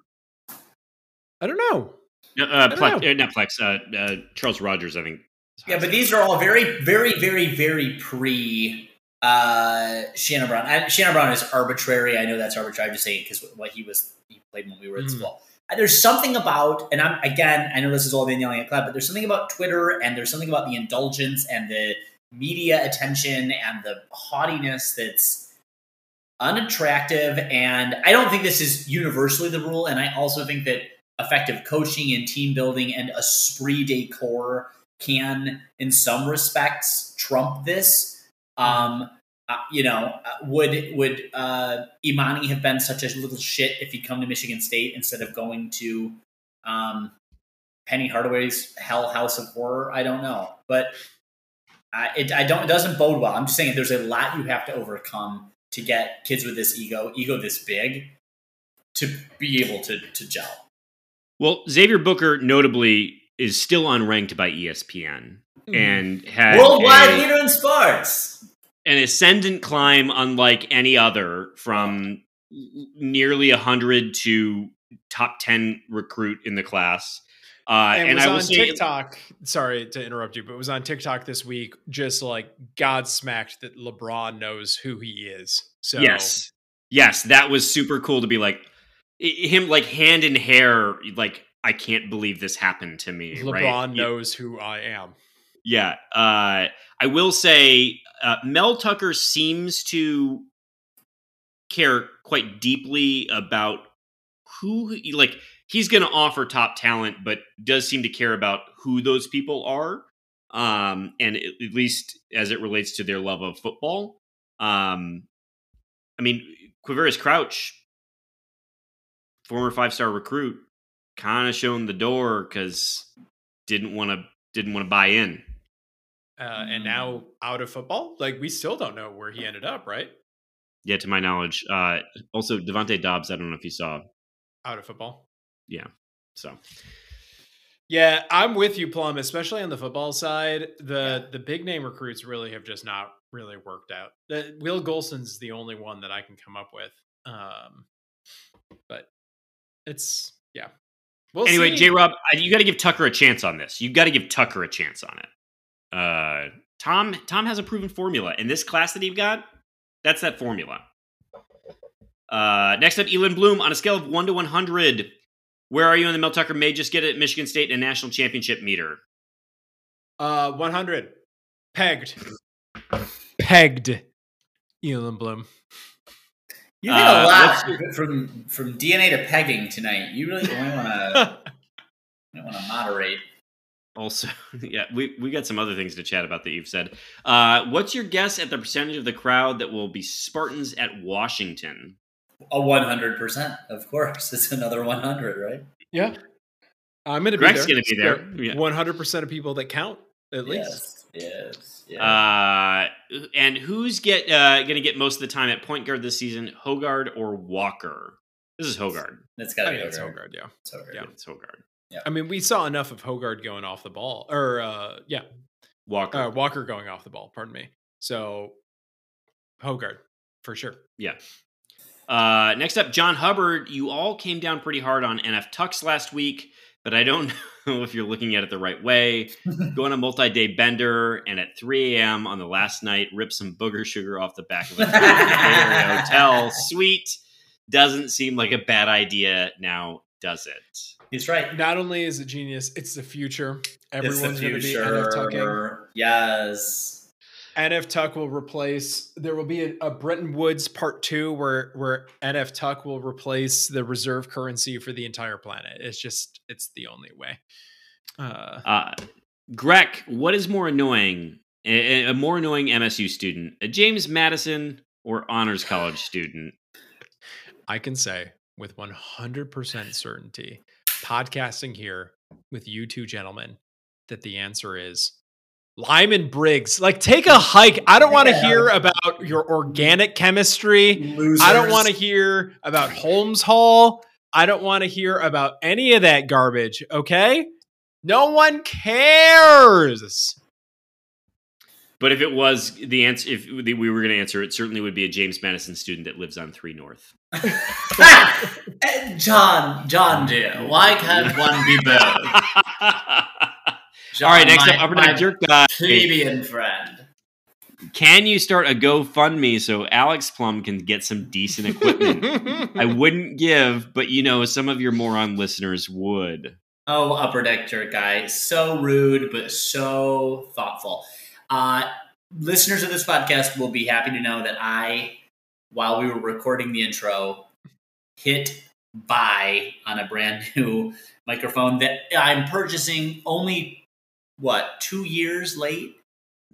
I don't know. Uh, uh, don't Plex, know. uh, not Plex. Uh, uh, Charles Rogers, I think. Yeah, but these are all very, very, very, very pre uh, Shannon Brown. I, Shannon Brown is arbitrary. I know that's arbitrary. I'm just saying because what he was, he played when we were at Mhm. school. There's something about, and I'm again, I know this is all been yelling at Cloud, but there's something about Twitter, and there's something about the indulgence and the media attention and the haughtiness that's unattractive. And I don't think this is universally the rule. And I also think that effective coaching and team building and esprit de corps can, in some respects, trump this. Um, uh, you know, uh, would would uh, Emoni have been such a little shit if he'd come to Michigan State instead of going to um, Penny Hardaway's Hell House of Horror? I don't know, but I, it I don't it doesn't bode well. I'm just saying there's a lot you have to overcome to get kids with this ego, ego this big, to be able to to gel. Well, Xavier Booker notably is still unranked by ESPN Mhm. and had Worldwide a- leader in sports. An ascendant climb unlike any other from nearly 100 to top 10 recruit in the class. Uh, and, and, was I will on TikTok. Sorry to interrupt you, but it was on TikTok this week, just like God smacked that LeBron knows who he is. So yes, yes, that was super cool to be like him, like hand in hair, like I can't believe this happened to me. LeBron right? knows who I am. Yeah. Uh, I will say uh, Mel Tucker seems to care quite deeply about who, like, he's going to offer top talent, but does seem to care about who those people are. Um, and at least as it relates to their love of football. Um, I mean, Quavaris Crouch, former five star recruit, kind of shown the door because didn't want to didn't want to buy in. Uh, and now out of football, like we still don't know where he ended up. Right, Yeah, to my knowledge. Uh, also, Devonte Dobbs. I don't know if you saw. out of football. Yeah. So Yeah, I'm with you, Plum. Especially on the football side, the the big name recruits really have just not really worked out. The, Will Gholston's the only one that I can come up with. Um, but it's yeah. We'll anyway. J. Rob, you got to give Tucker a chance on this. You got to give Tucker a chance on it. Uh, Tom Tom has a proven formula, and this class that he got, that's that formula. Uh, next up, Elin Bloom on a scale of one to one hundred. Where are you in the Mel Tucker may just get it at Michigan State and national championship meter? Uh, 100. Pegged. Pegged. Elon Bloom. You did Uh, a lot from from DNA to pegging tonight. You really might want to might want to moderate. Also, yeah, we, we got some other things to chat about that you've said. Uh, what's your guess at the percentage of the crowd that will be Spartans at Washington? A one hundred percent, of course. It's another one hundred, right? yeah. I'm going to be Greg's there. gonna be there. Yeah. 100% of people that count, at least. Yes, yes, yes. Uh, and who's get uh, going to get most of the time at point guard this season? Hoggard or Walker? This is Hoggard. That's I got to think be it's Hoggard. Hoggard, yeah. It's Hoggard. Yeah. It's Hoggard. I mean, we saw enough of Hoggard going off the ball, or uh, yeah, Walker. uh, Walker going off the ball. Pardon me. So Hoggard for sure. yeah. Uh, next up, John Hubbard. You all came down pretty hard on NF Tux last week, but I don't know if you're looking at it the right way. Go on a multi-day bender, and at 3 a.m. on the last night, rip some booger sugar off the back of a hotel suite. Doesn't seem like a bad idea now, does it? He's right. Not only is it genius, it's the future. Everyone's going to be NF tucking. future. Yes. NF Tuck will replace. There will be a, a Bretton Woods part two where where NF Tuck will replace the reserve currency for the entire planet. It's just it's the only way. Uh, Uh, Greg, what is more annoying? A, a more annoying MSU student, a James Madison or honors college student? I can say with 100% certainty, podcasting here with you two gentlemen, that the answer is Lyman Briggs. Like, take a hike. I don't want to Yeah. hear about your organic chemistry. Losers. I don't want to hear about Holmes Hall. I don't want to hear about any of that garbage. Okay. No one cares. But if it was the answer, if we were going to answer, it certainly would be a James Madison student that lives on Three North. Eh, John, John, dear, why can't one be both? All right, next my- up, Upper my Deck Jerk Guy. plebeian friend. Can you start a GoFundMe so Alex Plum can get some decent equipment? I wouldn't give, but you know, some of your moron listeners would. Oh, upper deck jerk guy, so rude but so thoughtful. Uh, listeners of this podcast will be happy to know that I, while we were recording the intro, hit buy on a brand new microphone that I'm purchasing only what two years late.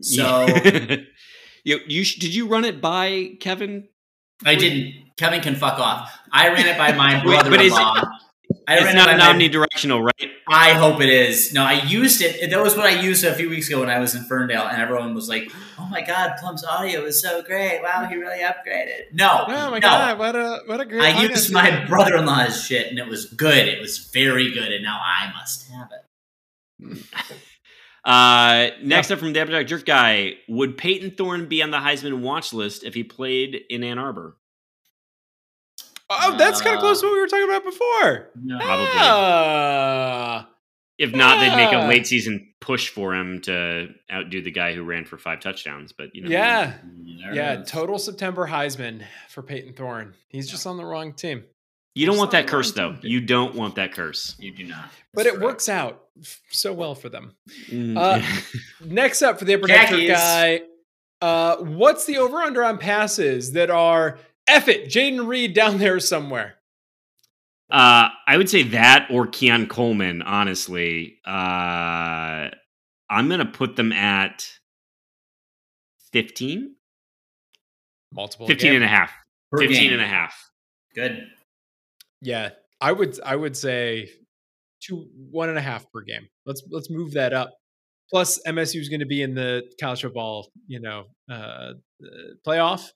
So you, you sh- did you run it by Kevin? I didn't. Kevin can fuck off. I ran it by my Wait, but is it- brother-in-law. I it's not it by my omnidirectional, right? I hope it is. No, I used it. That was what I used a few weeks ago when I was in Ferndale, and everyone was like, "Oh my god, Plum's audio is so great! Wow, he really upgraded." No, Oh my no. god, what a what a great I podcast. used my brother-in-law's shit, and it was good. It was very good, and now I must have it. Uh, next up from the Upper Jerk Guy, would Payton Thorne be on the Heisman watch list if he played in Ann Arbor? Oh, that's kind of close to what we were talking about before. No. Probably. Ah. If not, they'd make a late season push for him to outdo the guy who ran for five touchdowns. But you know, yeah. There Yeah, total September Heisman for Payton Thorne. He's just on the wrong team. you don't Just want that curse though. team. You don't want that curse. You do not. But That's it correct. works out f- so well for them. Mm. Uh, Next up for the upper guy, uh, what's the over under on passes that are F it, Jayden Reed down there somewhere? Uh, I would say that or Keon Coleman, honestly. Uh, I'm going to put them at 15? Multiple 15 game. and a half. Per 15 game. and a half. Good. Yeah, I would I would say two one and a half per game. Let's let's move that up. Plus, MSU is going to be in the college football, you know, uh, uh, playoff.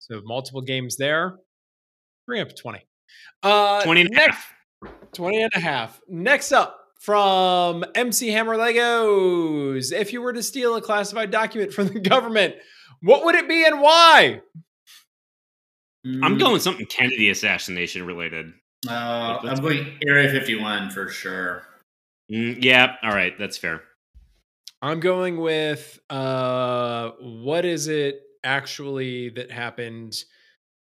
So multiple games there. Bring up to twenty. Uh, 20 and a next, half. 20 and a half. Next up from MC Hammer Legos. If you were to steal a classified document from the government, what would it be and why? I'm going something Kennedy assassination related. Uh, let's I'm going Area 51 for sure. Mm, yeah, all right, that's fair. I'm going with uh what is it actually that happened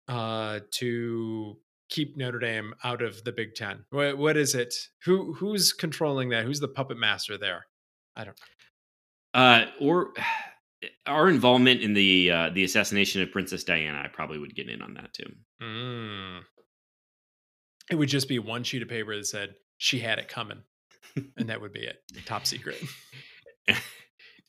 uh to keep Notre Dame out of the Big 10? What what is it? Who who's controlling that? Who's the puppet master there? I don't Uh, or our involvement in the uh, the assassination of Princess Diana, I probably would get in on that too. Mm. It would just be one sheet of paper that said she had it coming. and that would be it. Top secret.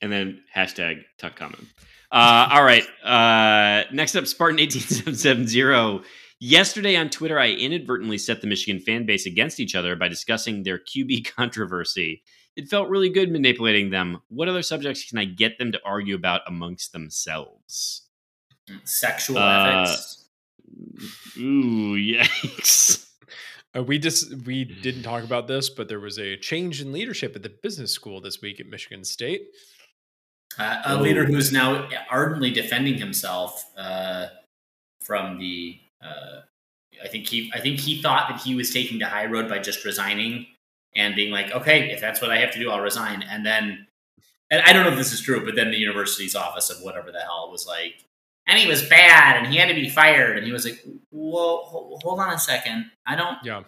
and then hashtag Tuck Common. Uh, all right. Uh, next up, Spartan eighteen seven seven zero. Yesterday on Twitter, I inadvertently set the Michigan fan base against each other by discussing their QB controversy. It felt really good manipulating them. What other subjects can I get them to argue about amongst themselves? Sexual Uh, ethics. Ooh, yikes. Uh, we just we didn't talk about this, but there was a change in leadership at the business school this week at Michigan State. Uh, a leader who's now ardently defending himself uh, from the. Uh, I think he. I think he thought that he was taking the high road by just resigning and being like, "Okay, if that's what I have to do, I'll resign." And then, and I don't know if this is true, but then the university's office of whatever the hell was like, and he was bad, and he had to be fired, and he was like, "Whoa, hold on a second, I don't. Yeah,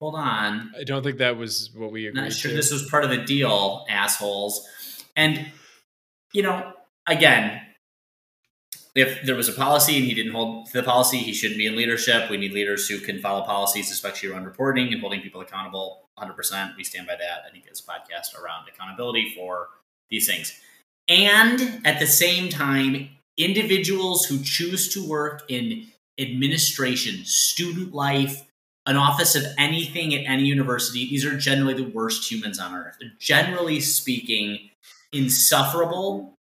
Hold on, I don't think that was what we agreed not sure to. this was part of the deal, assholes. And you know, again, if there was a policy and he didn't hold to the policy, he shouldn't be in leadership. We need leaders who can follow policies, especially around reporting and holding people accountable. 100%. We stand by that. I think it's a podcast around accountability for these things. And at the same time, individuals who choose to work in administration, student life, an office of anything at any university, these are generally the worst humans on earth. Generally speaking insufferable,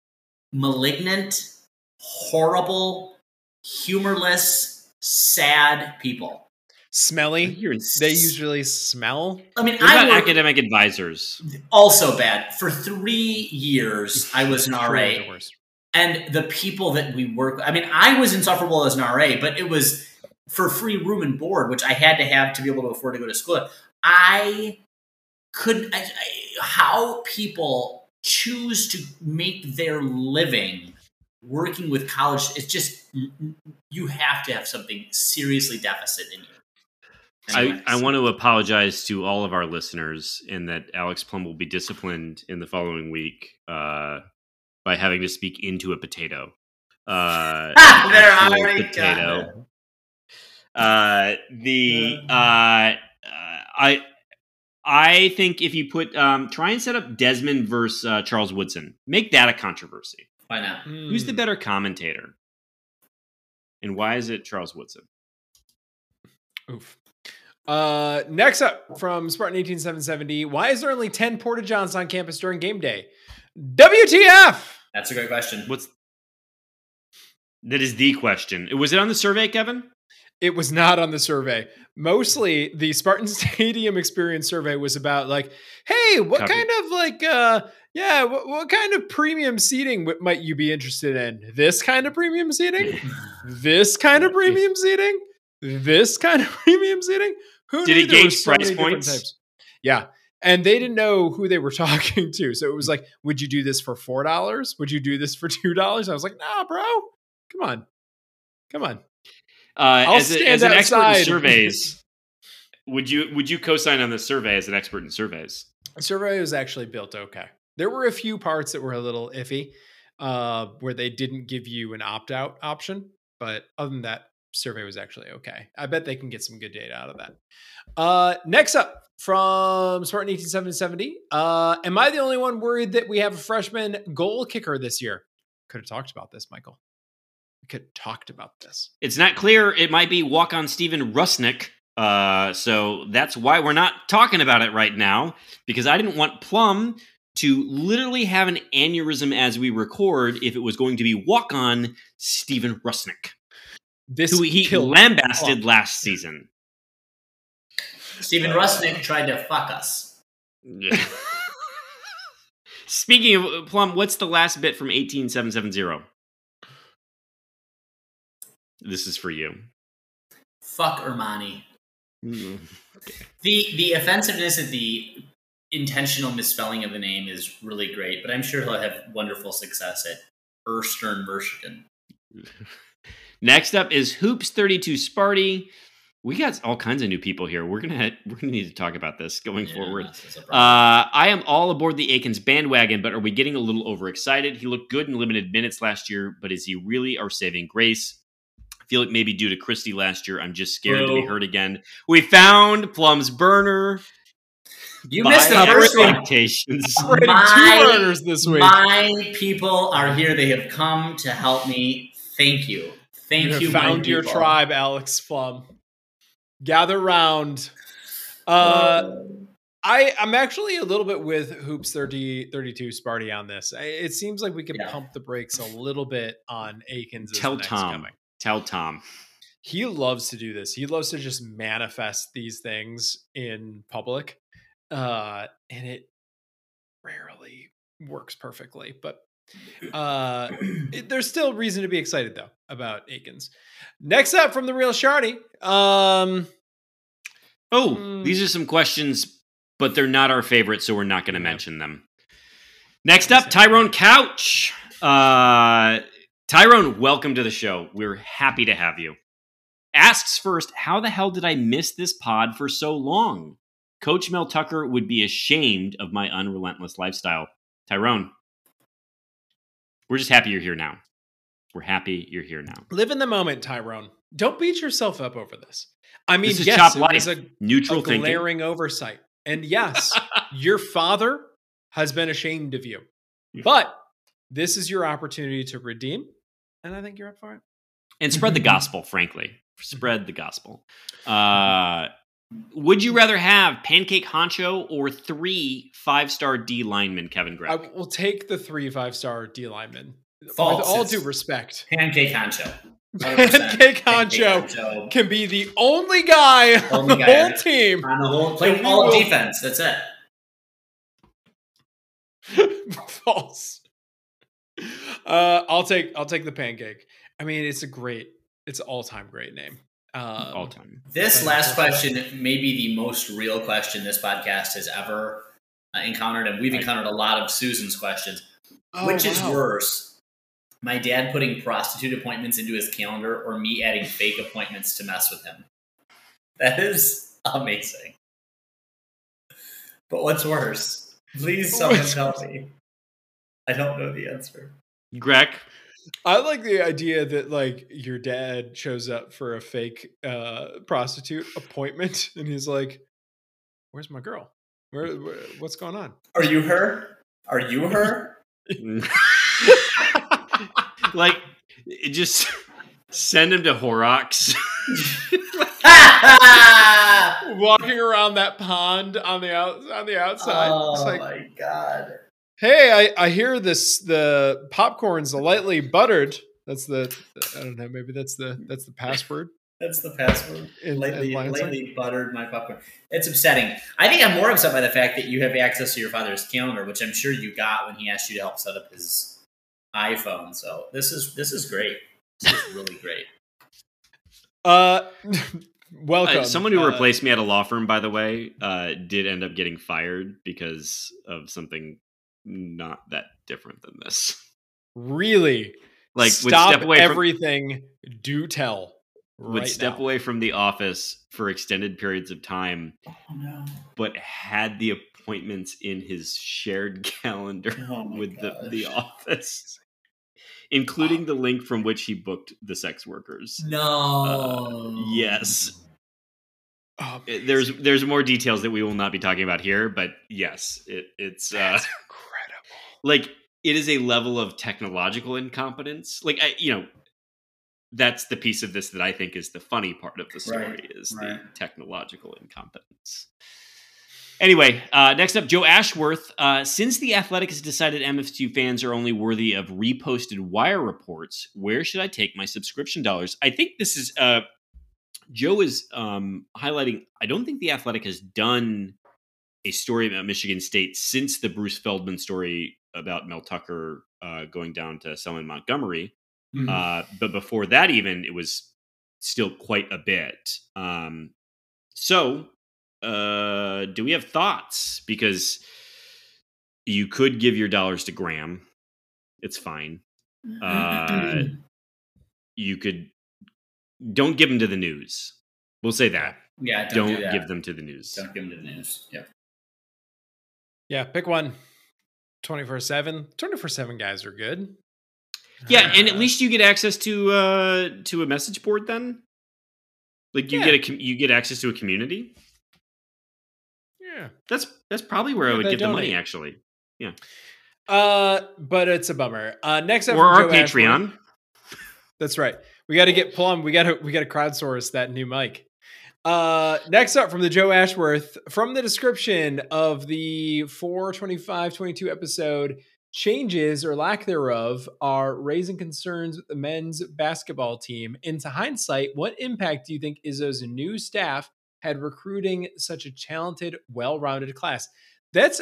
malignant, horrible, humorless, sad people. Smelly. You're They usually smell. I mean, What about I work academic advisors? also bad. For three years, I was an RA, and the people that we work I mean, I was insufferable as an RA, but it was for free room and board, which I had to have to be able to afford to go to school. I couldn't, I, I, how people choose to make their living working with college, it's just, you have to have something seriously deficit in you. I, Anyways. I want to apologize to all of our listeners in that Alex Plum will be disciplined in the following week uh, by having to speak into a potato. Uh, Ah, an there, actual I already potato. Uh, the uh, uh, I I think if you put um, try and set up Desmond versus uh, Charles Woodson, make that a controversy. Why not? Who's the Hmm. better commentator, and why is it Charles Woodson? Oof. Uh, next up from Spartan 18770, why is there only 10 Porta Johns on campus during game day? WTF? That's a great question. What's that is the question. Was it on the survey, Kevin? It was not on the survey. Mostly the Spartan Stadium experience survey was about like, hey, what Copy. kind of like uh yeah, what, what kind of premium seating w- might you be interested in? This kind of premium seating? this kind of premium seating? This kind of premium seating? Who Did it gauge so price points? Yeah. And they didn't know who they were talking to. So it was like, would you do this for four dollars? Would you do this for two dollars? I was like, nah, bro. Come on. Come on. Uh, I'll as, a, stand as an expert in surveys, would you would you co-sign on the survey as an expert in surveys? The survey was actually built okay. There were a few parts that were a little iffy, uh, where they didn't give you an opt out option, but other than that, survey was actually okay. I bet they can get some good data out of that. Uh, next up from Spartan 18770, uh, am I the only one worried that we have a freshman goal kicker this year? Could have talked about this, Michael. We could talked about this. It's not clear. It might be walk on Steven Rusnick. Uh, so that's why we're not talking about it right now because I didn't want Plum to literally have an aneurysm as we record if it was going to be walk on Steven Rusnick, This who he lambasted Plum. last season. Stephen Rusnick tried to fuck us. Speaking of Plum, what's the last bit from 18770? This is for you. Fuck Ermani. Mm. The the offensiveness of the intentional misspelling of the name is really great, but I'm sure he'll have wonderful success at Erstern Michigan. Next up is Hoops 32 Sparty. We got all kinds of new people here. We're gonna we're gonna need to talk about this going forward. that's. Uh, I am all aboard the Akins bandwagon, but are we getting a little overexcited? He looked good in limited minutes last year, but is he really our saving grace? I feel like maybe due to Christie last year, I'm just scared to be hurt again. We found Plum's burner. you by missed the our first one. expectations. Operating two My- burners this week. My people are here. They have come to help me. Thank you. Thank you you. have found your people. tribe, Alex Plum. Gather round. Uh, I I'm actually a little bit with Hoops 30, 32 Sparty on this. I- It seems like we can Yeah. pump the brakes a little bit on Akins. Tell the next Tom. coming. Tell Tom. He loves to do this. He loves to just manifest these things in public, uh, and it rarely works perfectly. But uh, it- there's still reason to be excited though about Akins. Next up from the real Shardy, um, Oh, Mm. these are some questions, but they're not our favorite, so we're not going to mention them. Next up, Tyrone Couch. Uh, Tyrone, welcome to the show. We're happy to have you. Asks first, how the hell did I miss this pod for so long? Coach Mel Tucker would be ashamed of my unrelentless lifestyle. Tyrone, we're just happy you're here now. We're happy you're here now. Live in the moment, Tyrone. Don't beat yourself up over this. I mean, This is yes, it was a, Neutral a thinking. glaring oversight. And yes, your father has been ashamed of you. But this is your opportunity to redeem. And I think you're up for it. and spread the gospel, frankly. Spread the gospel. Uh, would you rather have Pancake Honcho or three five star D linemen, Kevin I Gregg? will take the three five star D linemen. False. With all due respect. Pancake honcho. 100%. Pancake Honcho honcho. can be the only guy on the guy whole on- team. On the whole, play all defense. That's it. False. Uh, I'll take I'll take the pancake. I mean, it's a great, it's all time great name. Um, All time. This last question may be the most real question this podcast has ever uh, encountered, and we've encountered a lot of Susan's questions. oh, Which is wow. worse? My dad putting prostitute appointments into his calendar or me adding fake appointments to mess with him? That is amazing. But what's worse? Please someone What's tell me. I don't know the answer. Greg, I like the idea that like your dad shows up for a fake uh, prostitute appointment, and he's like, "Where's my girl? Where, where what's going on?" Are you her? Are you her? like, just send him to Horrocks. Walking around that pond on the out on the outside. oh it's like, my god. Hey, I, I hear this. The popcorn's lightly buttered. That's the I don't know. Maybe that's the that's the password. That's the password. In- lightly, in Lansing? lightly buttered my popcorn. It's upsetting. I think I'm more upset by the fact that you have access to your father's calendar, which I'm sure you got when he asked you to help set up his iPhone. So this is this is great. This is really great. Uh, welcome. Uh, someone who Uh, replaced me at a law firm, by the way, uh, did end up getting fired because of something not that different than this. really Like, stop step away from everything. Do tell. would step now. away from the office for extended periods of time, Oh no. but had the appointments in his shared calendar Oh with the, gosh. the office, including the link from which he booked the sex workers. No. Uh, yes. Oh, there's there's more details that we will not be talking about here, but yes, it, it's uh, that's incredible. like it is a level of technological incompetence. Like I, you know, that's the piece of this that I think is the funny part of the story Right, is right. the technological incompetence. Anyway, uh, next up, Joe Ashworth. Uh, since the Athletic has decided MFSU fans are only worthy of reposted wire reports, where should I take my subscription dollars? I think this is uh, Joe is um, highlighting. I don't think the Athletic has done a story about Michigan State since the Bruce Feldman story about Mel Tucker uh, going down to Selma Montgomery. Mhm. Uh, but before that, even it was still quite a bit. Um, so, uh, do we have thoughts? Because you could give your dollars to Graham. It's fine. Uh, you could don't give them to the news. We'll say that. yeah, don't, Don't, do that. give them to the news. Don't give them to the news. Yeah. Yeah, pick one. 24 7. 24 7 guys are good. Yeah, and at Uh, least you get access to uh to a message board then. Like you Yeah. get a com- you get access to a community. Yeah. That's that's probably where I would get the money actually. Yeah uh, but it's a bummer. Uh, next up, Or our Joe Patreon. That's right. We got to get Plum. We got to we got to crowdsource that new mic. Uh, next up from the Joe Ashworth from the description of the 425-22 episode, changes or lack thereof are raising concerns with the men's basketball team. Into hindsight, what impact do you think Izzo's new staff had recruiting such a talented, well-rounded class? That's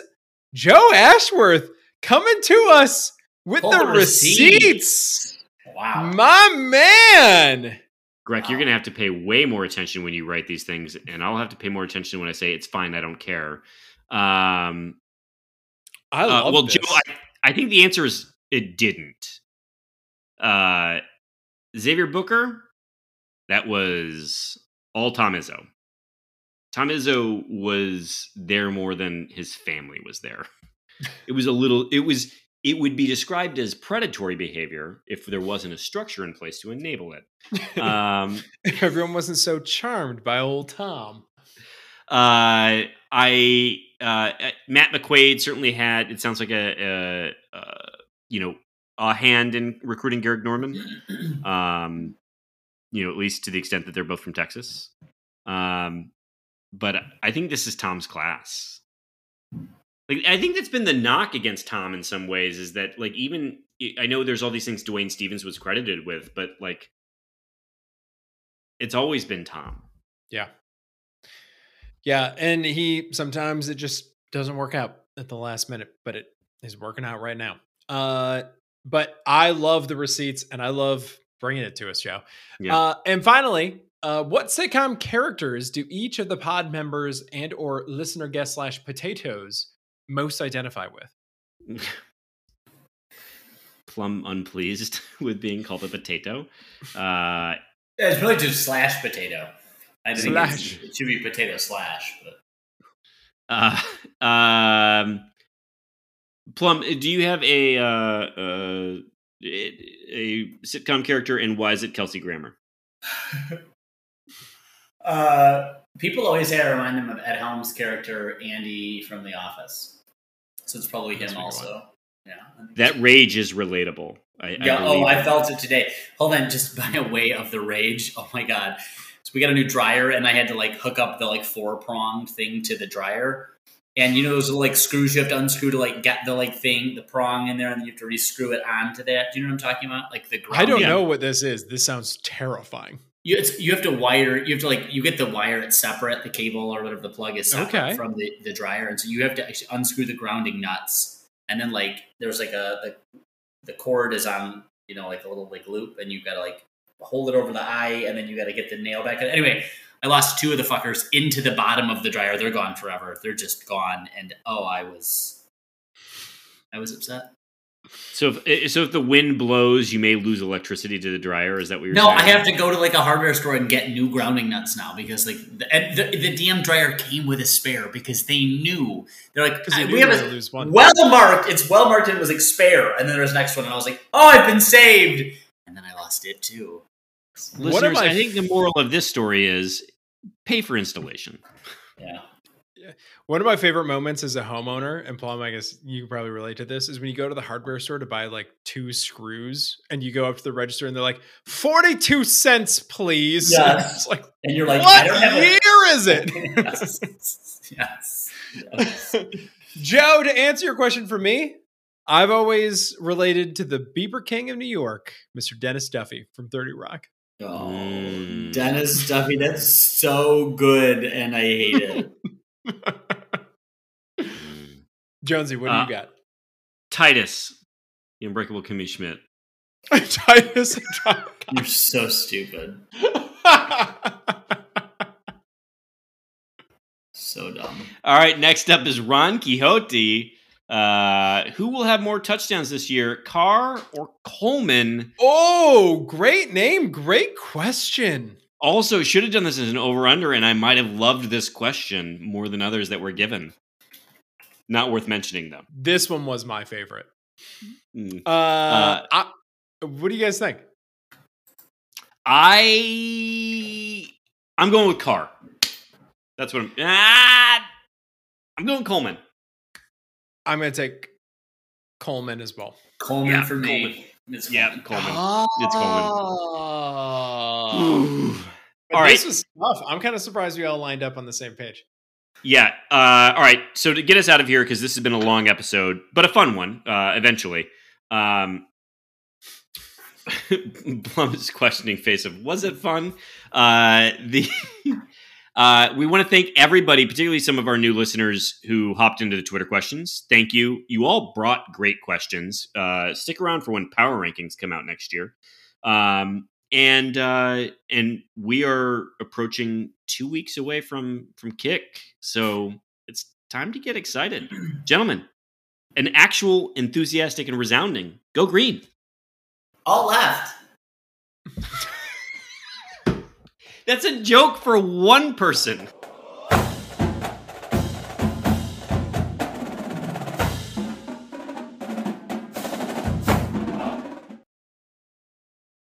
Joe Ashworth coming to us with the receipts. receipts. Wow. My man. Greg, you're gonna have to pay way more attention when you write these things, and I'll have to pay more attention when I say it's fine. I don't care. Um, I uh, love well, this. Joe, I, I think the answer is it didn't. Uh, Xavier Booker, that was all Tom Izzo. Tom Izzo was there more than his family was there. It was a little. It was it would be described as predatory behavior if there wasn't a structure in place to enable it. Um, Everyone wasn't so charmed by old Tom. uh, I uh, Matt McQuaid certainly had. It sounds like a, a, a you know a hand in recruiting Gehrig Normand. Um, you know, at least to the extent that they're both from Texas. Um, but I think this is Tom's class. Like I think that's been the knock against Tom in some ways is that like even I know there's all these things Dwayne Stephens was credited with, but like it's always been Tom. Yeah. Yeah, and he sometimes it just doesn't work out at the last minute, but it is working out right now. Uh but I love the receipts and I love bringing it to us, Joe. Yeah. Uh and finally, uh, what sitcom characters do each of the pod members and or listener guest slash potatoes most identify with? Plum unpleased with being called a potato. Uh, It's really just slash potato. I think it's- Slash. it should be potato slash, but uh, um, Plum, do you have a uh, uh, a sitcom character, and why is it Kelsey Grammer? uh, people always say I remind them of Ed Helms' character Andy from The Office, so it's probably him a good also. Yeah, I think That rage is relatable. I, Yeah. I oh, believe. I felt it today. Hold on, just by a way of the rage. Oh my god. So we got a new dryer, and I had to like hook up the like four pronged thing to the dryer. And you know those little like screws you have to unscrew to like get the like thing, the prong in there, and then you have to rescrew it onto that. Do you know what I'm talking about? Like the I don't grounding. know what this is. This sounds terrifying. You, it's, you have to wire. You have to like you get the wire. It's separate. The cable or whatever the plug is separate Okay. from the, the dryer, and so you have to actually unscrew the grounding nuts. And then like there's like a the, the cord is on you know like a little like loop, and you've got to like hold it over the eye, and then you got to get the nail back. Anyway, I lost two of the fuckers into the bottom of the dryer. They're gone forever. They're just gone. And oh, I was I was upset. So if so, if the wind blows, you may lose electricity to the dryer. Is that what you're No, saying? I have to go to like a hardware store and get new grounding nuts now because like the, and the, the damn dryer came with a spare because they knew they're like Because "I- you we have a lose one. well marked. It's well marked and it was like spare, and then there's next one, and I was like, oh, I've been saved, and then I lost it too. Listeners, What am I I think the moral of this story is pay for installation. Yeah, One of my favorite moments as a homeowner, and Plum, I guess you can probably relate to this, is when you go to the hardware store to buy like two screws and you go up to the register and they're like, 42 cents, please. Yes. it's like, and you're like, I what don't have a year is it? yes. yes. yes. Joe, to answer your question for me, I've always related to the Beaver King of New York, Mr. Dennis Duffy from 30 Rock. Oh, Mm. Dennis Duffy, that's so good, and I hate it. Jonesy, what do Uh, you got? Titus, the Unbreakable Kimmy Schmidt. Titus You're so stupid, so dumb. All right, next up is Ron Quixote. Uh, who will have more touchdowns this year, Carr or Coleman? oh, great name. Great question. Also, should have done this as an over under, and I might have loved this question more than others that were given. Not worth mentioning, though. This one was my favorite. Mm. Uh, I, what do you guys think? I I'm going with Carr. That's what I'm. Ah, I'm going Coleman. I'm going to take Coleman as well. Coleman Yeah, for me. Coleman. It's Yeah, Coleman. Coleman. It's Coleman. Oh. All This right. was tough. I'm kind of surprised we all lined up on the same page. Yeah. Uh, all right. So to get us out of here, because this has been a long episode, but a fun one. Uh, eventually, um, Plum's questioning face of was it fun? Uh, the uh, we want to thank everybody, particularly some of our new listeners who hopped into the Twitter questions. Thank you. You all brought great questions. Uh, stick around for when power rankings come out next year. Um, and uh, and we are approaching two weeks away from from kick, so it's time to get excited, gentlemen. An actual enthusiastic and resounding go green. All left. That's a joke for one person.